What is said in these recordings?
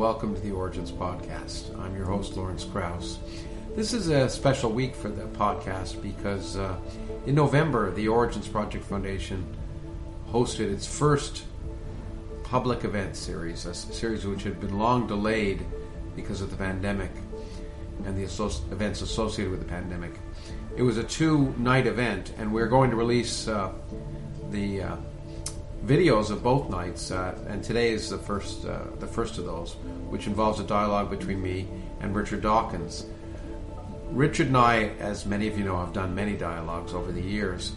welcome to the Origins Podcast. I'm your host, Lawrence Krauss. This is a special week for the podcast because uh, in November, the Origins Project Foundation hosted its first public event series, a series which had been long delayed because of the pandemic and the events associated with the pandemic. It was a two night event, and we're going to release uh, the uh, videos of both nights, uh, and today is the first uh, the first of those, which involves a dialogue between me and Richard Dawkins. Richard and I, as many of you know, have done many dialogues over the years,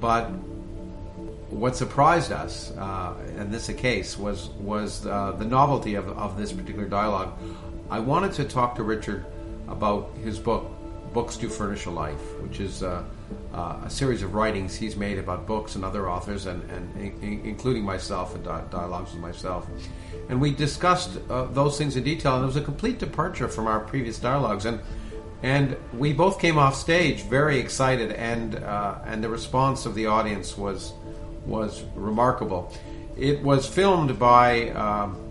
but what surprised us, uh, in this a case, was was uh, the novelty of, of this particular dialogue. I wanted to talk to Richard about his book, Books Do Furnish a Life, which is uh, uh, a series of writings he's made about books and other authors, and, and in, including myself and di- dialogues with myself. And we discussed uh, those things in detail, and it was a complete departure from our previous dialogues. And and we both came off stage very excited, and uh, and the response of the audience was was remarkable. It was filmed by. Um,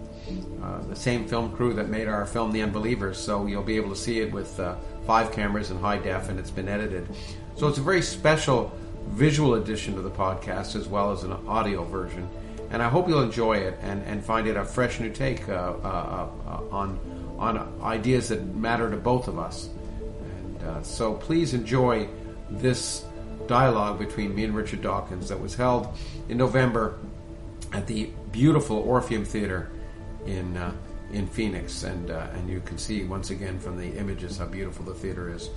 uh, the same film crew that made our film The Unbelievers, so you'll be able to see it with uh, five cameras in high def, and it's been edited. So it's a very special visual edition to the podcast as well as an audio version. And I hope you'll enjoy it and, and find it a fresh new take uh, uh, uh on on ideas that matter to both of us. And uh, so please enjoy this dialogue between me and Richard Dawkins that was held in November at the beautiful Orpheum Theater in uh, in Phoenix, and uh, and you can see once again from the images how beautiful the theater is.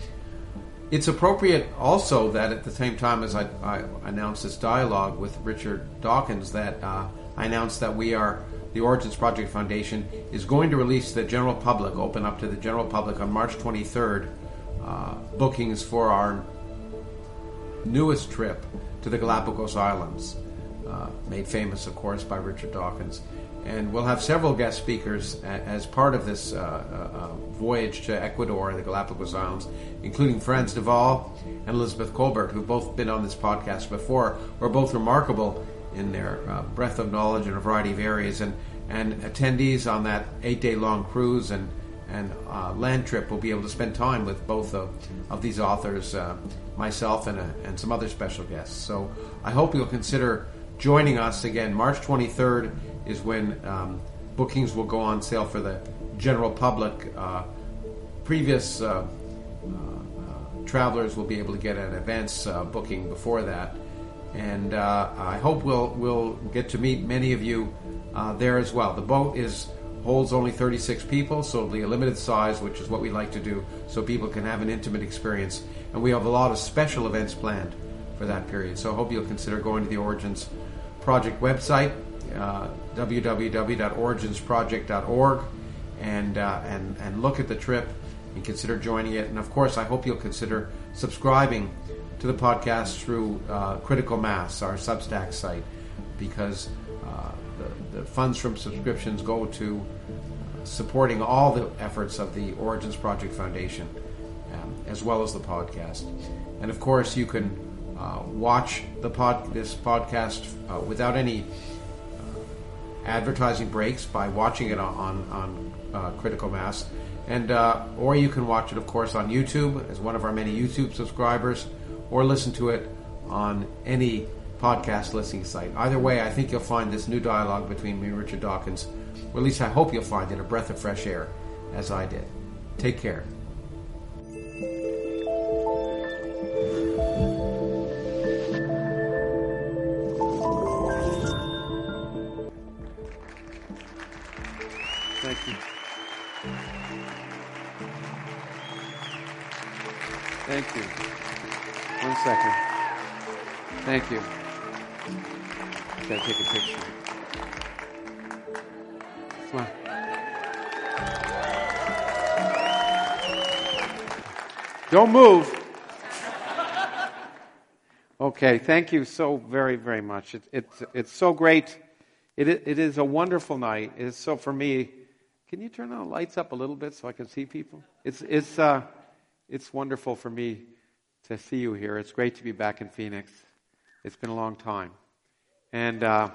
It's appropriate also that at the same time as I, I announced this dialogue with Richard Dawkins, that uh, I announced that we are the Origins Project Foundation is going to release the general public, open up to the general public on March 23rd, uh, bookings for our newest trip to the Galapagos Islands, uh, made famous, of course, by Richard Dawkins and we'll have several guest speakers as part of this uh, uh, uh, voyage to Ecuador and the Galapagos Islands, including Frans de Waal and Elizabeth Kolbert, who've both been on this podcast before, who are both remarkable in their uh, breadth of knowledge in a variety of areas. And, and attendees on that eight day long cruise and, and uh, land trip will be able to spend time with both of, of these authors, uh, myself and, and some other special guests. So I hope you'll consider joining us again March 23rd is when um, bookings will go on sale for the general public. Uh, previous uh, uh, uh travelers will be able to get an advance uh, booking before that, and I hope we'll we'll get to meet many of you there as well. The boat is holds only 36 people, so it'll be a limited size, which is what we like to do, so people can have an intimate experience. And we have a lot of special events planned for that period. So I hope you'll consider going to the Origins Project website uh, www.originsproject.org and, uh, and, and look at the trip and consider joining it. And of course, I hope you'll consider subscribing to the podcast through uh, Critical Mass, our Substack site, because uh, the, the, funds from subscriptions go to uh, supporting all the efforts of the Origins Project Foundation, um, as well as the podcast. And of course, you can uh, watch the pod, this podcast without any advertising breaks by watching it on on uh, Critical Mass, and uh, or you can watch it, of course, on YouTube as one of our many YouTube subscribers, or listen to it on any podcast listening site. Either way, I think you'll find this new dialogue between me and Richard Dawkins, or at least I hope you'll find it a breath of fresh air, as I did. Take care. Thank you. Thank you. One second. Thank you. I gotta take a picture. Come on. Don't move. Okay, thank you so very, very much. It, it's, it's so great. It, it is a wonderful night. It is so for me. Can you turn the lights up a little bit so I can see people? It's, it's, uh, it's wonderful for me to see you here. It's great to be back in Phoenix. It's been a long time. And, uh,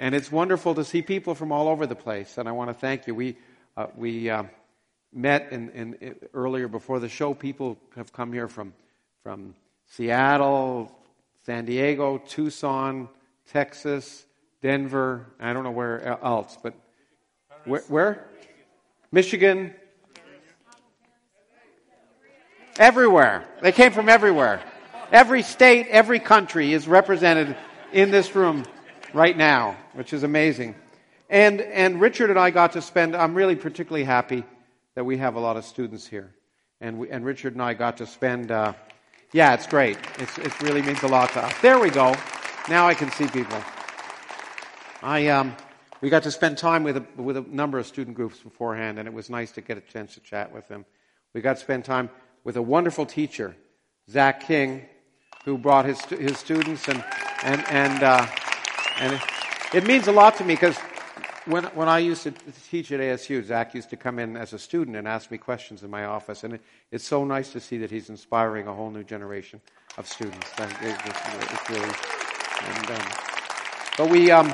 and it's wonderful to see people from all over the place. And I want to thank you. We, uh, we uh, met in, in, in, earlier before the show. People have come here from, from Seattle, San Diego, Tucson, Texas, Denver. I don't know where else, but where? where? Michigan. Everywhere. They came from everywhere. Every state, every country is represented in this room right now, which is amazing. And, and Richard and I got to spend, I'm really particularly happy that we have a lot of students here. And, we, and Richard and I got to spend, uh, yeah, it's great. It's, it really means a lot to us. There we go. Now I can see people. I, um, we got to spend time with a, with a number of student groups beforehand, and it was nice to get a chance to chat with them. We got to spend time with a wonderful teacher, Zach King, who brought his, his students, and, and, and, uh, and it, it means a lot to me because when, when I used to teach at ASU, Zach used to come in as a student and ask me questions in my office. And it, it's so nice to see that he's inspiring a whole new generation of students. It, it's, really, and, um, but we, um,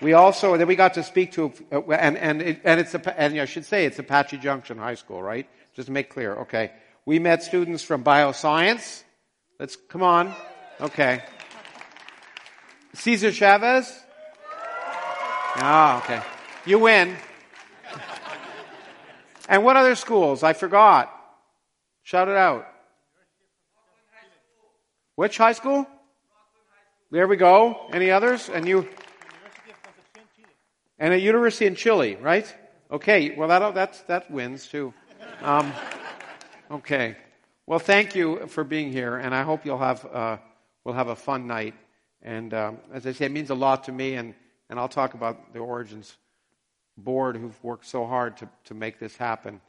we also, then we got to speak to, uh, and, and, it, and it's, a, and I should say it's Apache Junction High School, right? Just to make clear. Okay. We met students from bioscience. Let's, come on. Okay. Cesar Chavez. Ah, okay. You win. And what other schools? I forgot. Shout it out. Which high school? There we go. Any others? And you? And a university in Chile, right? Okay. Well, that that that wins too. Um, okay. Well, thank you for being here, and I hope you'll have uh, we'll have a fun night. And um, as I say, it means a lot to me, and and I'll talk about the Origins board who've worked so hard to, to make this happen.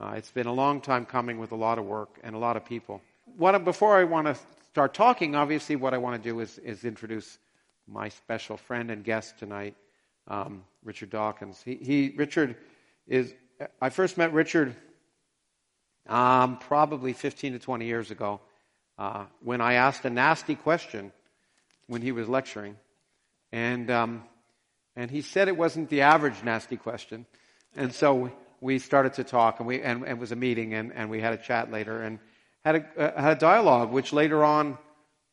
Uh, it's been a long time coming with a lot of work and a lot of people. What, before I want to start talking, obviously, what I want to do is, is introduce my special friend and guest tonight, um, Richard Dawkins. He, he, Richard is, I first met Richard um, probably 15 to 20 years ago uh, when I asked a nasty question when he was lecturing. And um, and he said it wasn't the average nasty question. And so we started to talk, and, we, and, and it was a meeting, and, and we had a chat later, and had a, uh, had a dialogue, which later on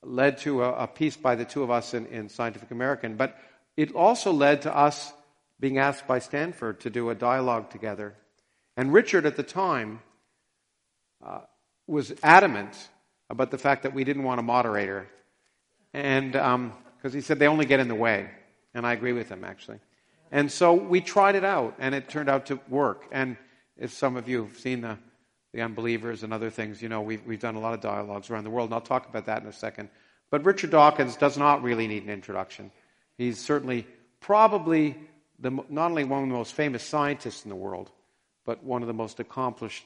led to a, a piece by the two of us in, in Scientific American. But it also led to us being asked by Stanford to do a dialogue together. And Richard, at the time, uh, was adamant about the fact that we didn't want a moderator. And because um, he said they only get in the way. And I agree with him, actually. And so we tried it out, and it turned out to work. And if some of you have seen the, the unbelievers and other things, you know, we've, we've done a lot of dialogues around the world, and I'll talk about that in a second. But Richard Dawkins does not really need an introduction. He's certainly probably the, not only one of the most famous scientists in the world, but one of the most accomplished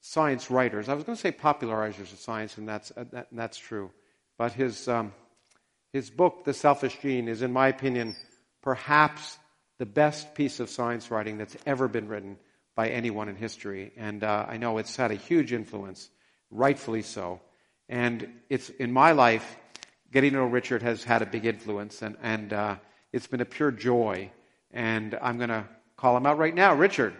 science writers. I was going to say popularizers of science, and that's, uh, that, and that's true. But his, um, his book, The Selfish Gene, is, in my opinion, perhaps the best piece of science writing that's ever been written by anyone in history. And uh, I know it's had a huge influence, rightfully so. And it's in my life, getting to know Richard has had a big influence, and, and uh, it's been a pure joy. And I'm going to call him out right now. Richard.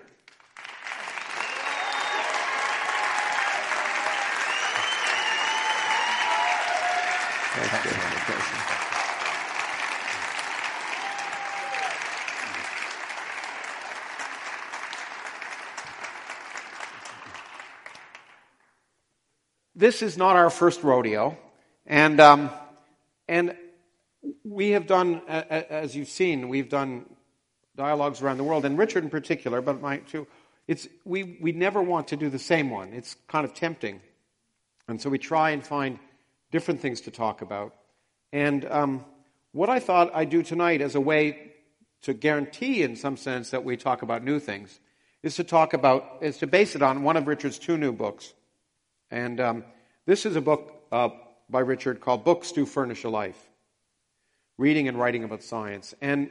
this is not our first rodeo, and um, and we have done, as you've seen, we've done dialogues around the world, and Richard in particular, but my too. It's we we never want to do the same one. It's kind of tempting, and so we try and find different things to talk about. And um, what I thought I'd do tonight as a way to guarantee, in some sense, that we talk about new things, is to talk about is to base it on one of Richard's two new books. And um, this is a book uh, by Richard called Books Do Furnish a Life Reading and Writing About Science. And,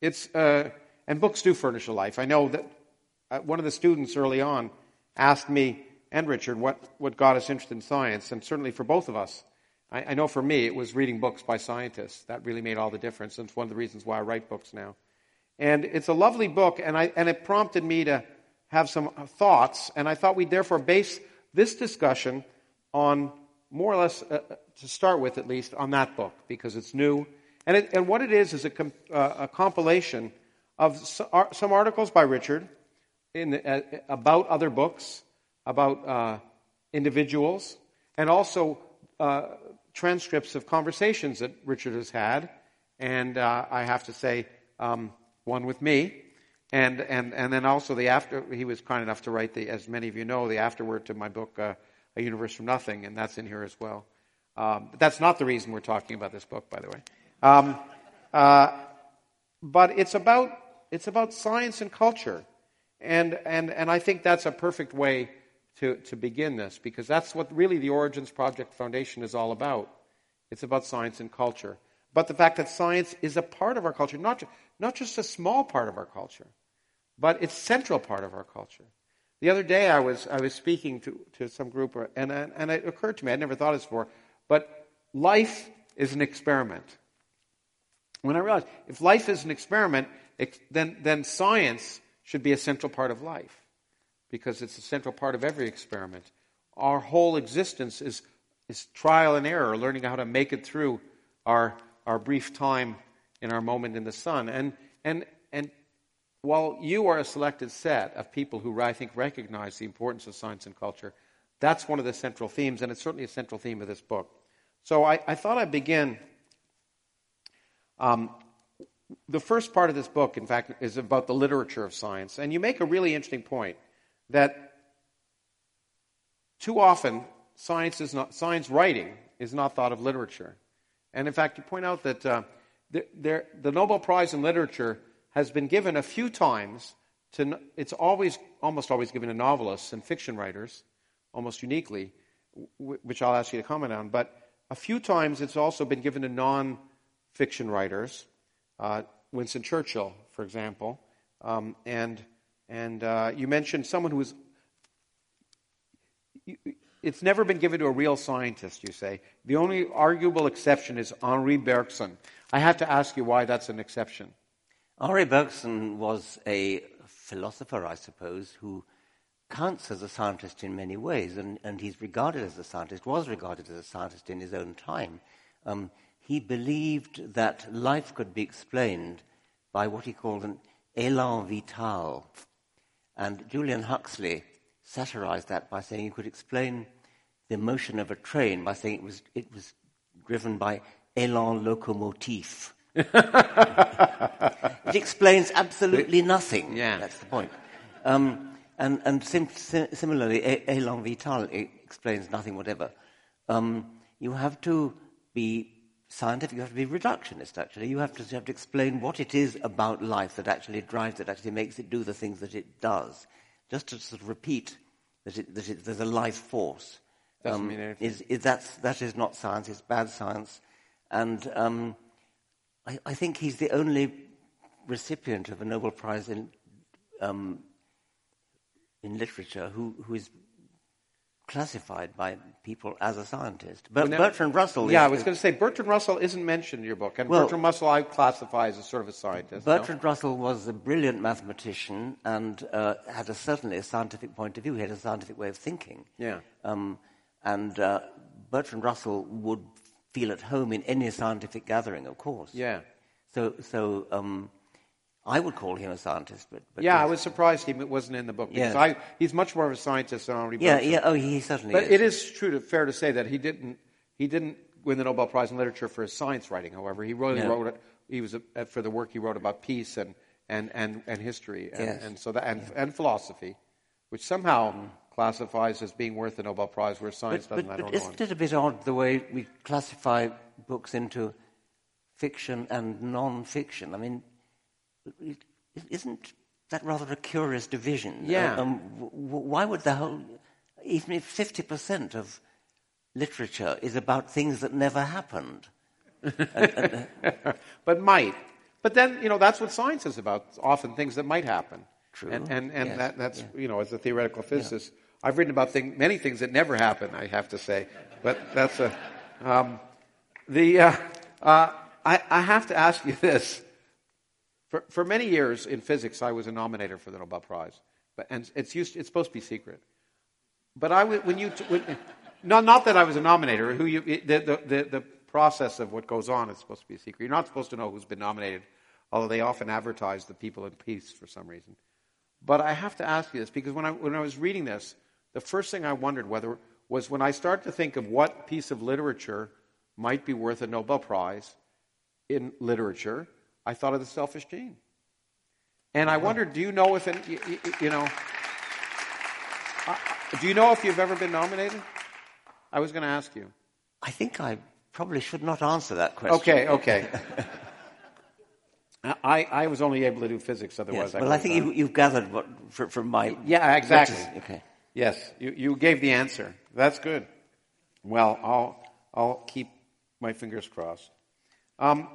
it's, uh, and books do furnish a life. I know that uh, one of the students early on asked me and Richard what, what got us interested in science, and certainly for both of us. I, I know for me it was reading books by scientists. That really made all the difference, and it's one of the reasons why I write books now. And it's a lovely book, and, I, and it prompted me to have some thoughts, and I thought we'd therefore base this discussion on more or less, uh, uh, to start with at least, on that book, because it's new. And, it, and what it is is a, uh, a compilation of some articles by Richard the, uh, about other books, about uh, individuals, and also uh, transcripts of conversations that Richard has had. And I have to say, um, one with me, and, and, and then also the after, he was kind enough to write the, as many of you know, the afterword to my book, uh, A Universe from Nothing, and that's in here as well. Um, that's not the reason we're talking about this book, by the way. Um, uh, but it's about, it's about science and culture. And, and, and I think that's a perfect way to, to begin this, because that's what really the Origins Project Foundation is all about. It's about science and culture. But the fact that science is a part of our culture, not, not just a small part of our culture, but it's central part of our culture. The other day I was, I was speaking to, to some group, and, and it occurred to me, I'd never thought of this before, but life is an experiment. When I realized if life is an experiment, then, then science should be a central part of life because it's a central part of every experiment. Our whole existence is, is trial and error, learning how to make it through our, our brief time in our moment in the sun. And, and, while you are a selected set of people who I think recognize the importance of science and culture, that's one of the central themes, and it's certainly a central theme of this book. So I, I thought I'd begin. Um, the first part of this book, in fact, is about the literature of science. And you make a really interesting point that too often science, is not, science writing is not thought of literature. And in fact, you point out that uh, the, the Nobel Prize in Literature has been given a few times to, it's always, almost always given to novelists and fiction writers, almost uniquely, which I'll ask you to comment on. But a few times it's also been given to non fiction writers, uh, Winston Churchill, for example. Um, and and uh, you mentioned someone who was it's never been given to a real scientist, you say. The only arguable exception is Henri Bergson. I have to ask you why that's an exception. Henri Bergson was a philosopher, I suppose, who counts as a scientist in many ways, and, and he's regarded as a scientist, was regarded as a scientist in his own time. Um, he believed that life could be explained by what he called an élan vital. And Julian Huxley satirized that by saying you could explain the motion of a train by saying it was, it was driven by élan locomotif. it explains absolutely nothing. Yeah. That's the point. Um, and and sim- similarly, élan vital explains nothing whatever. Um, you have to be scientific, you have to be reductionist, actually. You have to, you have to explain what it is about life that actually drives it, actually makes it do the things that it does. Just to sort of repeat that, it, that it, there's a life force. Um. Is, is that's, that is not science, it's bad science. And um, I, I, think he's the only recipient of a Nobel Prize in, um, in literature who, who is classified by people as a scientist. But now, Bertrand Russell. Yeah, is, I was going to say Bertrand Russell isn't mentioned in your book, and well, Bertrand Russell I classify as a sort of a scientist. Bertrand no? Russell was a brilliant mathematician and uh, had a, certainly a scientific point of view. He had a scientific way of thinking. Yeah. Um, and uh, Bertrand Russell would feel at home in any scientific gathering, of course. Yeah. So, so um, I would call him a scientist, but, but yeah, I was surprised he wasn't in the book because I, he's much more of a scientist than Henri Yeah, yeah, oh, he certainly is but is. it is true to, fair to say that he didn't he didn't win the Nobel Prize in Literature for his science writing. However, he really no. wrote it. He was a, for the work he wrote about peace and and and, and history and, yes. and so that and, yeah. and philosophy, which somehow mm. Classifies as being worth the Nobel Prize, where science but, doesn't. But, I don't but isn't it a bit odd the way we classify books into fiction and non-fiction? I mean. Isn't that rather a curious division? Yeah. Um, why would the whole, even if 50% of literature is about things that never happened? and, and, but might. But then, you know, that's what science is about, often things that might happen. True. And, and, and yes. that, that's, yeah. you know, as a theoretical physicist, yeah. I've written about thing, many things that never happen, I have to say. But that's a. Um, the, uh, uh, I, I have to ask you this For, for many years in physics, I was a nominator for the Nobel Prize, but, and it's, used, it's supposed to be secret. But I, when you, when, no, not that I was a nominator. Who you, the, the, the, the process of what goes on is supposed to be a secret. You're not supposed to know who's been nominated, although they often advertise the people in peace for some reason. But I have to ask you this because when I, when I was reading this, the first thing I wondered whether was when I start to think of what piece of literature might be worth a Nobel Prize in literature, I thought of the selfish gene. And I uh-huh. wondered, do you know if, it, you, you, know, do you know if you've ever been nominated? I was going to ask you. I think I probably should not answer that question. Okay, okay. I, I was only able to do physics, otherwise yes, I Well, I think you, have gathered what from my. Yeah, exactly. Okay. Yes, you, you gave the answer. That's good. Well, I'll, I'll keep my fingers crossed. Um,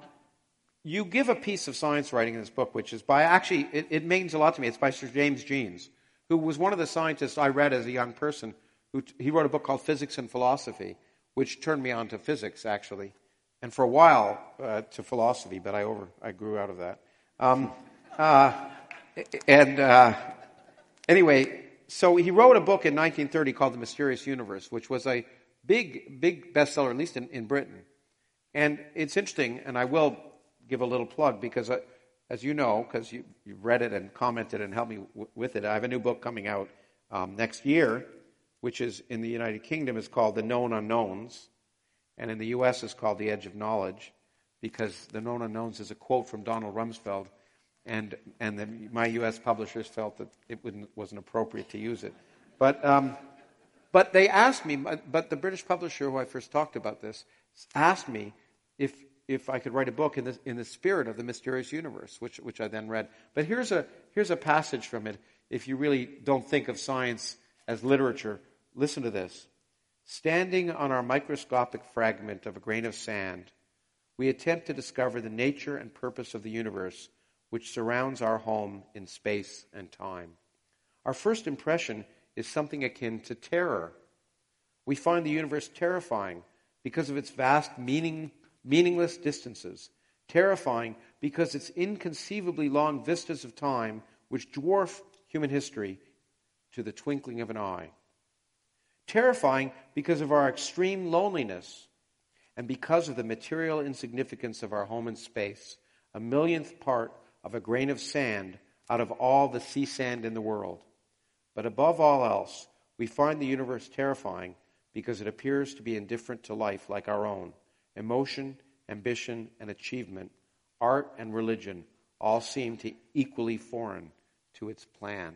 you give a piece of science writing in this book, which is by actually, it, it, means a lot to me. It's by Sir James Jeans, who was one of the scientists I read as a young person. Who he wrote a book called Physics and Philosophy, which turned me on to physics, actually, and for a while uh, to philosophy, but I over I grew out of that. Um, uh, and uh, anyway, so he wrote a book in 1930 called The Mysterious Universe, which was a big, big bestseller, at least in, in Britain. And it's interesting, and I will give a little plug because, uh, as you know, because you, you've read it and commented and helped me w- with it, I have a new book coming out um, next year, which is in the United Kingdom is called The Known Unknowns, and in the U.S. is called The Edge of Knowledge, because The Known Unknowns is a quote from Donald Rumsfeld, and and the, my U.S. publishers felt that it wasn't appropriate to use it, but. Um, but they asked me, but the British publisher who I first talked about this asked me if if I could write a book in the, in the spirit of the mysterious universe, which, which I then read. But here's a, here's a passage from it. If you really don't think of science as literature, listen to this. Standing on our microscopic fragment of a grain of sand, we attempt to discover the nature and purpose of the universe which surrounds our home in space and time. Our first impression is something akin to terror. We find the universe terrifying because of its vast meaning meaningless distances, terrifying because its inconceivably long vistas of time which dwarf human history to the twinkling of an eye. Terrifying because of our extreme loneliness and because of the material insignificance of our home in space, a millionth part of a grain of sand out of all the sea sand in the world. But above all else, we find the universe terrifying because it appears to be indifferent to life like our own emotion, ambition, and achievement, art and religion all seem to equally foreign to its plan,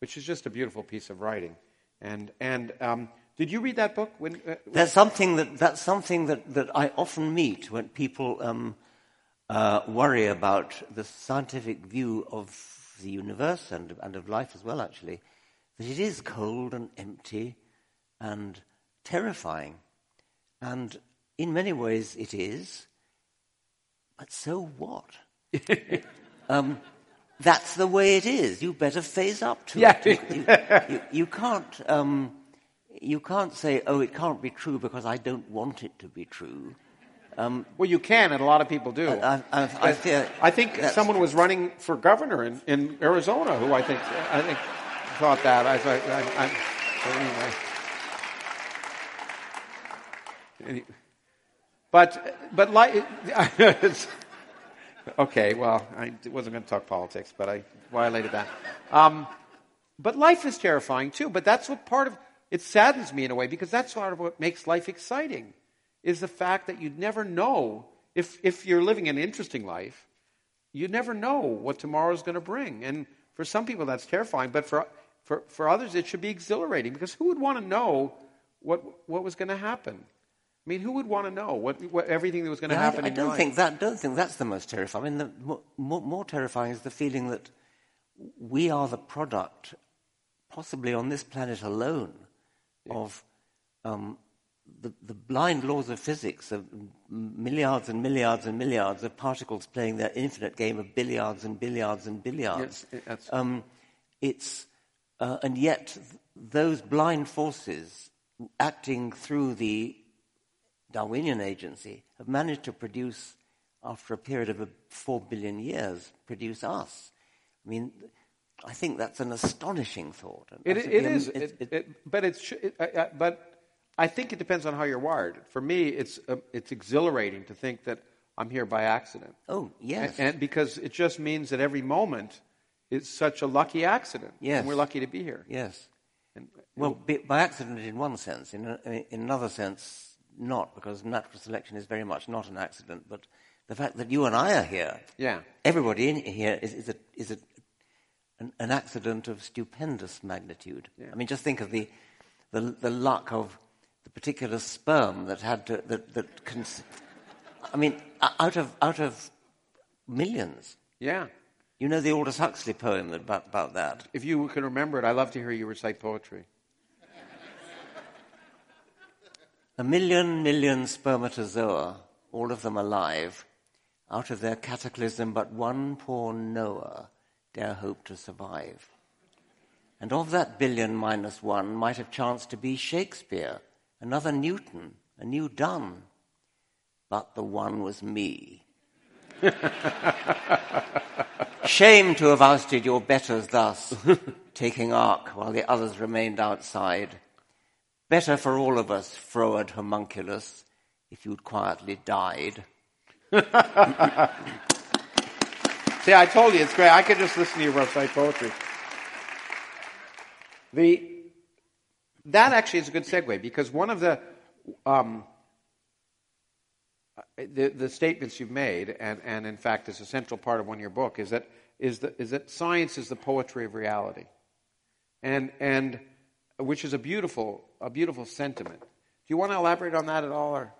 which is just a beautiful piece of writing. And and um, did you read that book? When, uh, that's something that that's something that, that I often meet when people um, uh, worry about the scientific view of the universe and and of life as well. Actually, that it is cold and empty and terrifying, and in many ways, it is. But so what? um, that's the way it is. You better phase up to yeah. it. You, you, you can't. Um, you can't say, "Oh, it can't be true because I don't want it to be true." Um, well, you can, and a lot of people do. I, I, I, I think someone was running for governor in, in, Arizona who I think I think thought that. I, I, anyway. But, but like, okay, well, I wasn't going to talk politics, but I violated that. Um, but life is terrifying too. But that's what part of it saddens me in a way because that's part of what makes life exciting is the fact that you never know if if you're living an interesting life, you never know what tomorrow is going to bring. And for some people that's terrifying, but for for for others it should be exhilarating because who would want to know what what was going to happen? I mean, who would want to know what, what everything that was going to yeah, happen? I, I don't life? think that. Don't think that's the most terrifying. I mean, the more, more terrifying is the feeling that we are the product, possibly on this planet alone, yeah. of um, the, the, blind laws of physics of milliards and milliards and milliards of particles playing their infinite game of billiards and billiards and billiards. Yes, um, it's uh, and yet those blind forces acting through the Darwinian agency have managed to produce after a period of four billion years, produce us. I mean, I think that's an astonishing thought. It, it is, it, it, but it's, uh, but I think it depends on how you're wired. For me, it's uh, it's exhilarating to think that I'm here by accident. Oh, yes, and, and because it just means that every moment is such a lucky accident. Yes, and we're lucky to be here. Yes. And, well, by accident in one sense. In, a, in another sense, not, because natural selection is very much not an accident, but the fact that you and I are here, yeah. everybody in here is, is, a, is a, an, an accident of stupendous magnitude. Yeah. I mean, just think of the, the, the luck of particular sperm that had to, that, that cons- I mean, out of, out of millions. Yeah. You know the Aldous Huxley poem about, about that? If you can remember it, I'd love to hear you recite poetry. A million million spermatozoa, all of them alive, out of their cataclysm, but one poor Noah dare hope to survive. And of that billion minus one might have chanced to be Shakespeare, another Newton, a new Donne. But the one was me. Shame to have ousted your betters thus, taking ark while the others remained outside. Better for all of us, froward homunculus, if you'd quietly died. See, I told you it's great. I could just listen to you recite poetry. The that actually is a good segue because one of the um, the, the statements you've made, and, and in fact is a central part of one of your book, is that is, the, is that science is the poetry of reality, and and which is a beautiful a beautiful sentiment. Do you want to elaborate on that at all, or?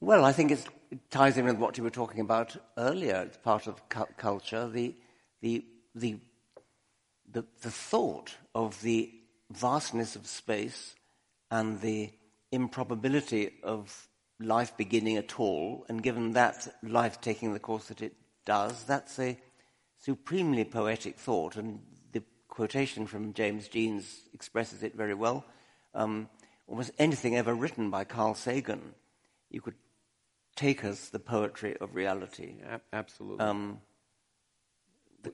Well, I think it ties in with what you were talking about earlier. It's part of cu- culture. The, the, the, the, the thought of the vastness of space and the improbability of life beginning at all, and given that life taking the course that it does, that's a supremely poetic thought. And the quotation from James Jeans expresses it very well. Um, almost anything ever written by Carl Sagan, you could take us the poetry of reality. absolutely. Um,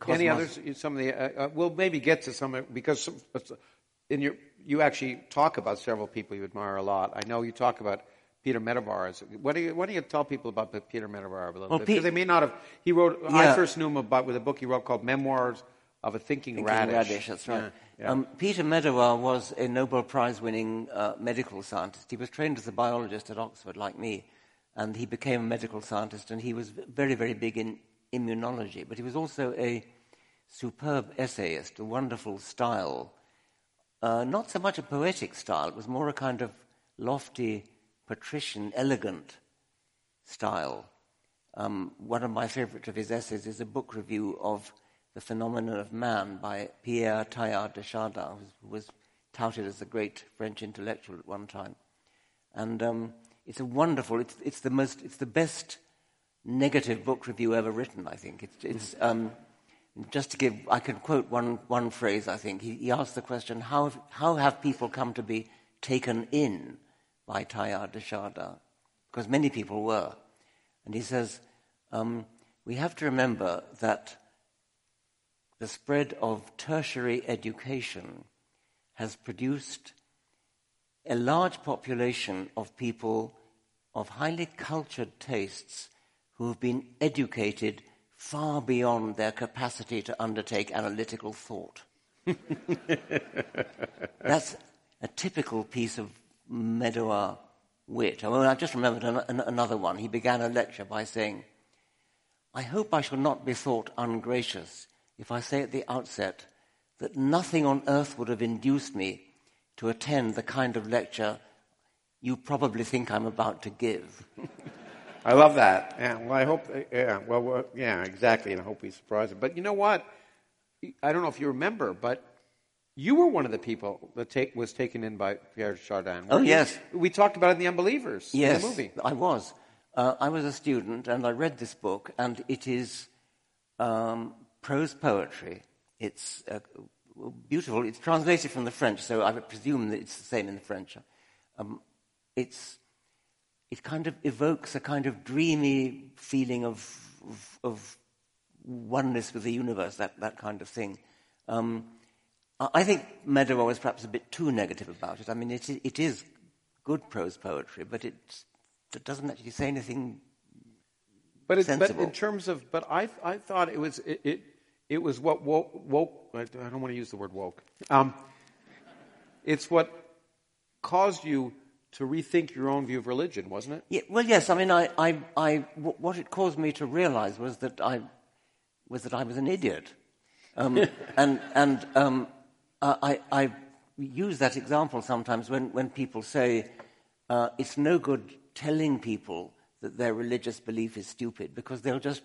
Any others? Some of the uh, uh, we'll maybe get to some because uh, in your you actually talk about several people you admire a lot. I know you talk about Peter Medawar. What do you what do you tell people about Peter Medawar a little well, bit? Because they may not have. He wrote. Yeah. I first knew him about with a book he wrote called Memoirs of a Thinking, Thinking Radish. Radish. That's right. Yeah, yeah. Um, Peter Medawar was a Nobel Prize-winning uh, medical scientist. He was trained as a biologist at Oxford, like me and he became a medical scientist, and he was very, very big in immunology. But he was also a superb essayist, a wonderful style. Uh, not so much a poetic style, it was more a kind of lofty, patrician, elegant style. Um, one of my favorite of his essays is a book review of The Phenomenon of Man by Pierre Teilhard de Chardin, who was touted as a great French intellectual at one time. And um, it's a wonderful, it's, it's, the most, it's the best negative book review ever written, I think. It's, it's um, just to give, I can quote one, one phrase, I think. He, he asked the question, how, how have people come to be taken in by de Chardin? Because many people were. And he says, um, we have to remember that the spread of tertiary education has produced a large population of people of highly cultured tastes who have been educated far beyond their capacity to undertake analytical thought. That's a typical piece of Medawar wit. I, mean, I just remembered an, an, another one. He began a lecture by saying, I hope I shall not be thought ungracious if I say at the outset that nothing on earth would have induced me to attend the kind of lecture you probably think I'm about to give. I love that. Yeah, well, I hope, yeah, well, yeah, exactly, and I hope we surprise him. But you know what? I don't know if you remember, but you were one of the people that take, was taken in by Pierre Chardin. Oh, yes. We talked about it in The Unbelievers, yes, the movie. I was. Uh, I was a student, and I read this book, and it is um, prose poetry. It's uh, beautiful. It's translated from the French, so I presume that it's the same in the French. Um, it's it kind of evokes a kind of dreamy feeling of, of, of oneness with the universe, that, that kind of thing. Um, I think Medawar was perhaps a bit too negative about it. I mean, it, it is good prose poetry, but it, it doesn't actually say anything but, it, but in terms of, but I, I thought it was, it, it, it was what woke, woke, I don't want to use the word woke. Um, it's what caused you to rethink your own view of religion, wasn't it? Yeah, well, yes. I mean, I, I, I, what it caused me to realize was that I, was that I was an idiot. Um, and and um, I, I use that example sometimes when, when people say uh, it's no good telling people that their religious belief is stupid because they'll just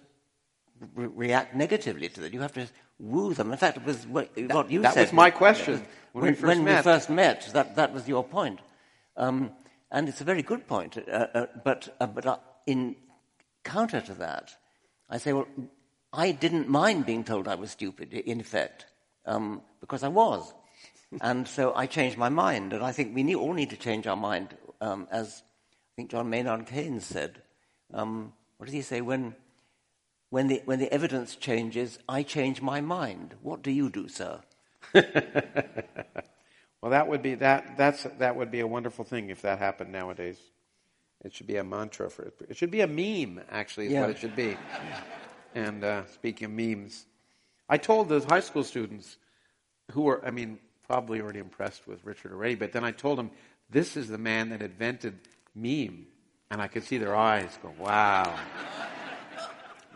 re- react negatively to it. You have to woo them. In fact, it was what, that, what you that said. That was my question when, when, we, first when met. we first met. That, that was your point. Um, and it's a very good point. Uh, uh, but uh, but uh, in counter to that, I say, well, I didn't mind being told I was stupid, in effect, um, because I was. and so I changed my mind. And I think we all need to change our mind, um, as I think John Maynard Keynes said. Um, what did he say? When, when, the, when the evidence changes, I change my mind. What do you do, sir? well, that would be that. That's that would be a wonderful thing if that happened nowadays. It should be a mantra for it. It should be a meme, actually, is yeah. what it should be. and uh, speaking of memes, I told the high school students who were, I mean, probably already impressed with Richard already, but then I told them this is the man that invented meme. And I could see their eyes go, wow.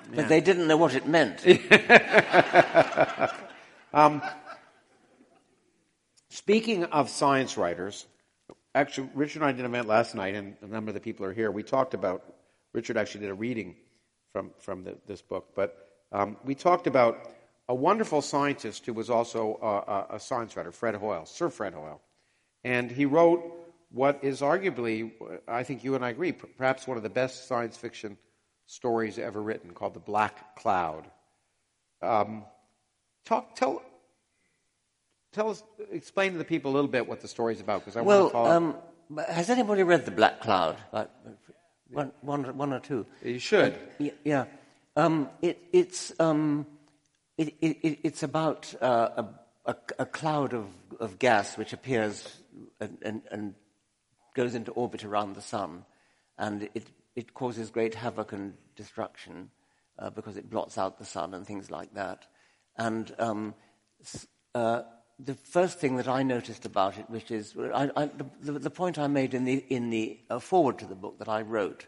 But yeah. they didn't know what it meant. um, speaking of science writers, actually, Richard and I did an event last night, and a number of the people are here. We talked about, Richard actually did a reading from, from the, this book, but um, we talked about a wonderful scientist who was also a, a science writer, Fred Hoyle, Sir Fred Hoyle. And he wrote what is arguably, I think you and I agree, perhaps one of the best science fiction stories ever written, called The Black Cloud. Um, talk, tell, tell us, explain to the people a little bit what the story is about, because I well, want to follow. Um, has anybody read The Black Cloud? Like one, one, one or two? You should. Uh, yeah. Um, it, it's, um, it, it, it's about uh, a, a, a, cloud of, of gas which appears and, and, and goes into orbit around the sun, and it, it causes great havoc and destruction uh, because it blots out the sun and things like that. And um, uh, the first thing that I noticed about it, which is I, I, the, the, point I made in the, in the uh, foreword to the book that I wrote,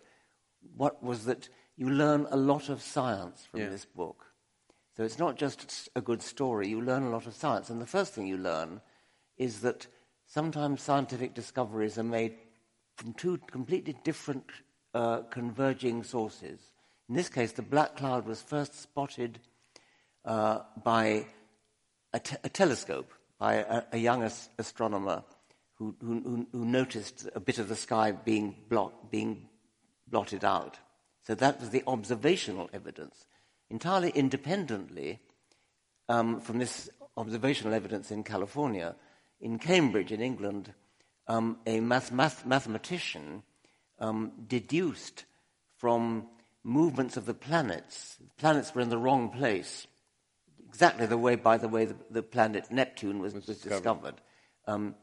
what was that you learn a lot of science from yeah. this book. So it's not just a good story, you learn a lot of science. And the first thing you learn is that sometimes scientific discoveries are made from two completely different uh, converging sources. In this case, the black cloud was first spotted uh, by a, telescope, by a, a young as- astronomer who, who, who, noticed a bit of the sky being, being blotted out. So that was the observational evidence. Entirely independently um, from this observational evidence in California, in Cambridge, in England, um, a math- math- mathematician um, deduced from movements of the planets. Planets were in the wrong place, exactly the way, by the way, the, the planet Neptune was, was discovered. discovered. Um,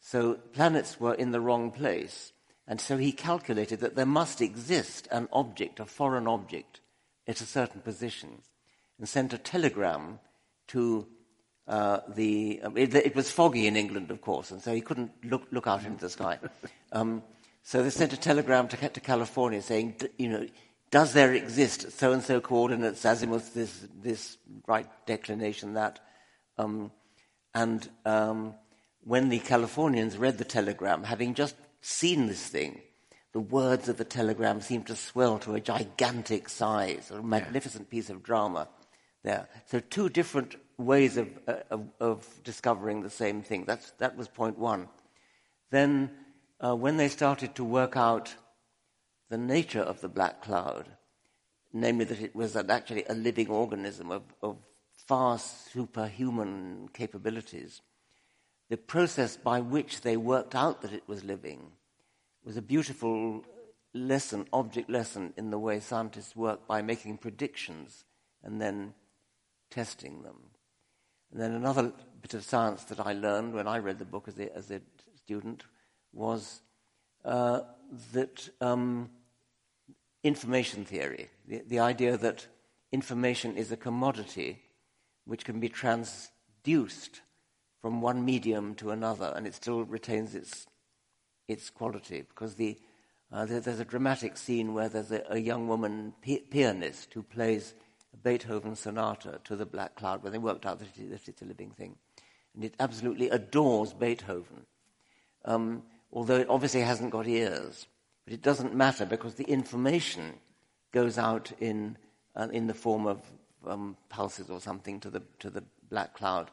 so planets were in the wrong place, and so he calculated that there must exist an object, a foreign object, at a certain position, and sent a telegram to uh, the, um, it, it, was foggy in England, of course, and so he couldn't look, look out into the sky. Um, so they sent a telegram to, to California saying, you know, does there exist so and so coordinates, azimuth, this, this right declination, that? Um, and um, when the Californians read the telegram, having just seen this thing, the words of the telegram seemed to swell to a gigantic size, a magnificent piece of drama there. So, two different ways of, uh, of, of, discovering the same thing. That's, that was point one. Then, uh, when they started to work out the nature of the black cloud, namely that it was actually a living organism of, of far superhuman capabilities, the process by which they worked out that it was living was a beautiful lesson, object lesson, in the way scientists work by making predictions and then testing them. And then another bit of science that I learned when I read the book as a, as a student was uh, that um, information theory, the, the idea that information is a commodity which can be transduced from one medium to another and it still retains its, its quality. Because the, uh, there, there's a dramatic scene where there's a, a young woman pi- pianist who plays a Beethoven sonata to the Black Cloud, where they worked out that, it, that it's a living thing. And it absolutely adores Beethoven, um, although it obviously hasn't got ears. But it doesn't matter because the information goes out in, uh, in the form of um, pulses or something to the, to the black cloud.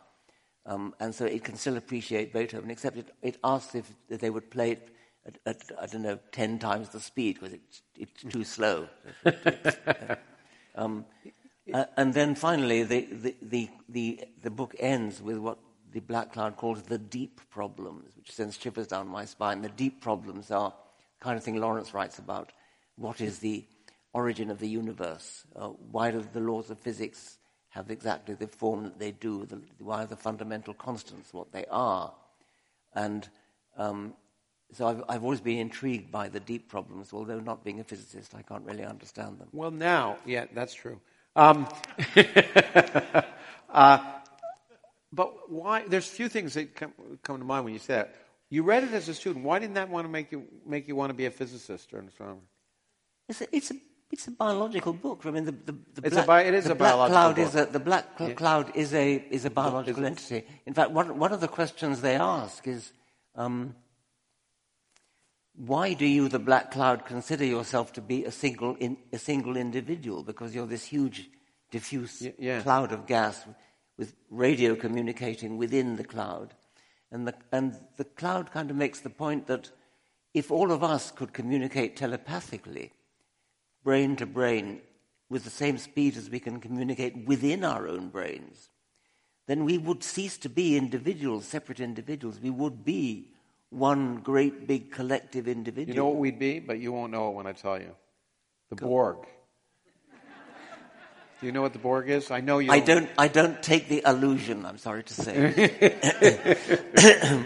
Um, and so it can still appreciate Beethoven, except it, it asks if, if they would play it at, at, I don't know, 10 times the speed because it's, it's too slow. um, uh, and then finally, the, the, the, the, the book ends with what the Black Cloud calls the deep problems, which sends shivers down my spine. The deep problems are kind of thing Lawrence writes about. What is the origin of the universe? Uh, why do the laws of physics have exactly the form that they do? The, why are the fundamental constants what they are? And um, so I've, I've, always been intrigued by the deep problems, although not being a physicist, I can't really understand them. Well, now, yeah, that's true. Um, uh, but why? There's a few things that come, come, to mind when you say that. You read it as a student. Why didn't that want to make you make you want to be a physicist or an astronomer? It's a, it's a, it's a biological book. I mean, the, the, the it's black, a bi- it is a biological cloud book. Is a, the black cl- Yeah. cloud is a is a biological entity. In fact, one one of the questions they ask is. Um, why do you, the black cloud, consider yourself to be a single, in, a single individual? Because you're this huge, diffuse yeah. cloud of gas with radio communicating within the cloud. And the, and the cloud kind of makes the point that if all of us could communicate telepathically, brain to brain, with the same speed as we can communicate within our own brains, then we would cease to be individuals, separate individuals. We would be one great big collective individual. You know what we'd be, but you won't know it when I tell you. The Borg. Do you know what the Borg is? I know you. I don't, I don't take the allusion, I'm sorry to say.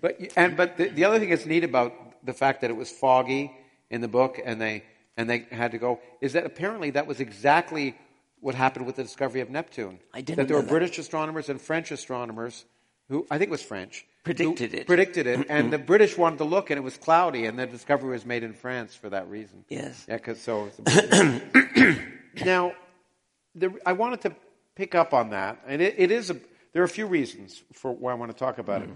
But and but the, the other thing that's neat about the fact that it was foggy in the book and they and they had to go is that apparently that was exactly what happened with the discovery of Neptune. I didn't that there were that. British astronomers and French astronomers who I think it was French Predicted it. Predicted it, and the British wanted to look, and it was cloudy, and the discovery was made in France for that reason. Yes. Yeah, because so. now, the, I wanted to pick up on that, and it, it is a. There are a few reasons for why I want to talk about it.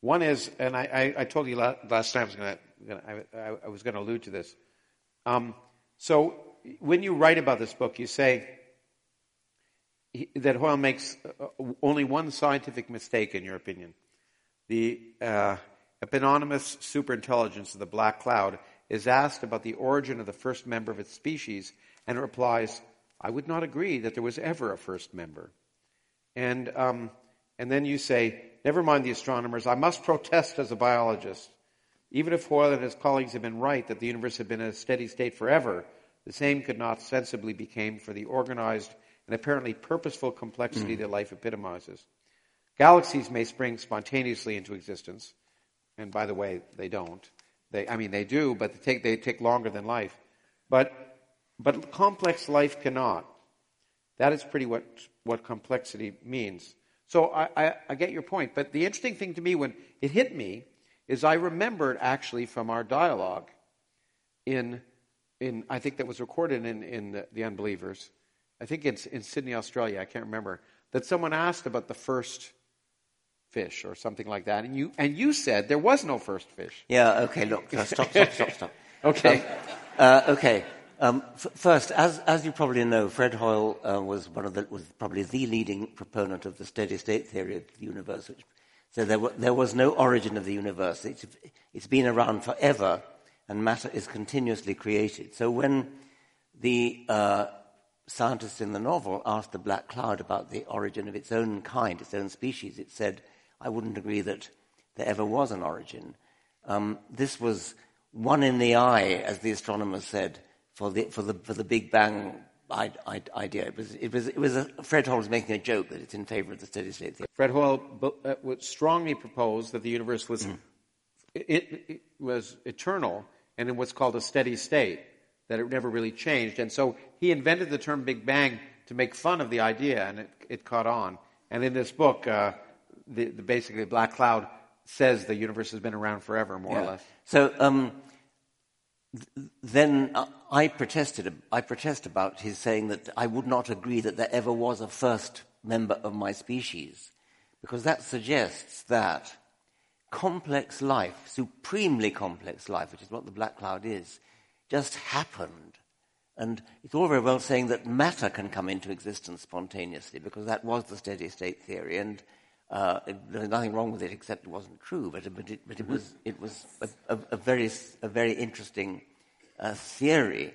One is, and I, I, I told you la- last time I was going to, I, was going to allude to this. Um, so when you write about this book, you say that Hoyle makes uh, only one scientific mistake, in your opinion. The uh, eponymous superintelligence of the black cloud is asked about the origin of the first member of its species, and it replies, "I would not agree that there was ever a first member." And, um, and then you say, never mind the astronomers, I must protest as a biologist. Even if Hoyle and his colleagues had been right that the universe had been in a steady state forever, the same could not sensibly be claimed for the organized and apparently purposeful complexity that life epitomizes. Galaxies may spring spontaneously into existence, and by the way, they don't. They, I mean, they do, but they take, they take longer than life. But, but complex life cannot. That is pretty what, what complexity means. So I, I, I get your point. But the interesting thing to me when it hit me is I remembered actually from our dialogue in, in I think that was recorded in, in the, the Unbelievers. I think it's in Sydney, Australia. I can't remember. That someone asked about the first fish or something like that. And you, and you said there was no first fish. yeah, okay, look, stop, stop, stop, stop. Okay. Uh, okay. Um, f- first, as, as you probably know, Fred Hoyle uh, was one of the, was probably the leading proponent of the steady state theory of the universe. Which, so there, there was no origin of the universe. It's, it's been around forever, and matter is continuously created. So when the uh, scientists in the novel asked the black cloud about the origin of its own kind, its own species, it said, "I wouldn't agree that there ever was an origin." Um, this was one in the eye, as the astronomers said, for the, for the, for the Big Bang idea. It was, it was, it was a, Fred Hoyle was making a joke that it's in favor of the steady state theory. Fred Hoyle uh, strongly proposed that the universe was, mm. it, it, was eternal and in what's called a steady state, that it never really changed. And so he invented the term Big Bang to make fun of the idea, and it, it caught on. And in this book, uh, the, the, basically, Black Cloud says the universe has been around forever, more yeah. or less. So um, then I protested. I protest about his saying that I would not agree that there ever was a first member of my species, because that suggests that complex life, supremely complex life, which is what the black cloud is, just happened. And it's all very well saying that matter can come into existence spontaneously, because that was the steady state theory. And uh, it, there's nothing wrong with it except it wasn't true, but, but, it, but it, was, it was a, a, a very, a very interesting uh, theory.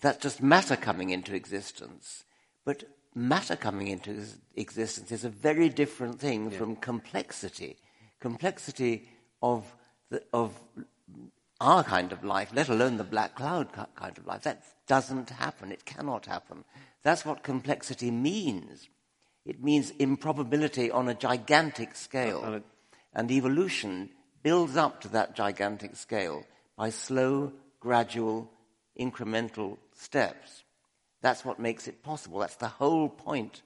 That's just matter coming into existence. But matter coming into existence is a very different thing yeah. from complexity. Complexity of, the, of our kind of life, let alone the black cloud kind of life, that doesn't happen. It cannot happen. That's what complexity means. It means improbability on a gigantic scale. Uh, uh, and evolution builds up to that gigantic scale by slow, gradual, incremental steps. That's what makes it possible. That's the whole point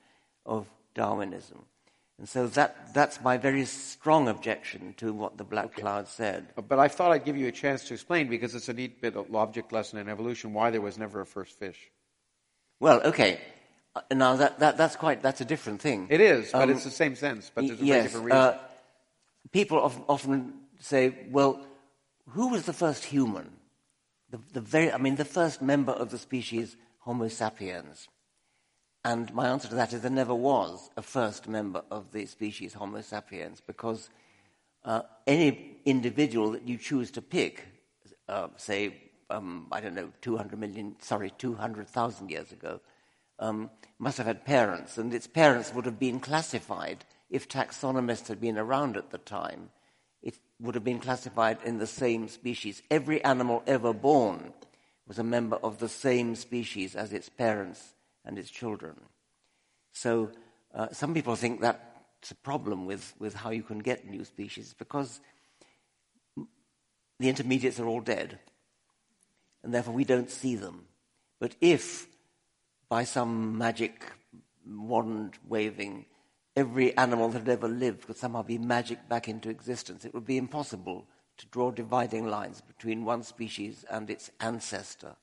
of Darwinism. And so that, that's my very strong objection to what the Black okay. Cloud said. Uh, but I thought I'd give you a chance to explain, because it's a neat bit of object lesson in evolution, why there was never a first fish. Well, okay. Uh, now that, that, that's quite that's a different thing. It is, but um, it's the same sense. But there's a yes, very different reason. Uh, people often say, "Well, who was the first human? The, the very, I mean, the first member of the species Homo sapiens." And my answer to that is there never was a first member of the species Homo sapiens because uh, any individual that you choose to pick, uh, say, um, I don't know, 200 million, sorry, 200,000 years ago, um, must have had parents, and its parents would have been classified. If taxonomists had been around at the time, it would have been classified in the same species. Every animal ever born was a member of the same species as its parents and its children. So uh, some people think that's a problem with, with how you can get new species because the intermediates are all dead, and therefore we don't see them. But if by some magic wand waving, every animal that had ever lived could somehow be magic back into existence. It would be impossible to draw dividing lines between one species and its ancestor.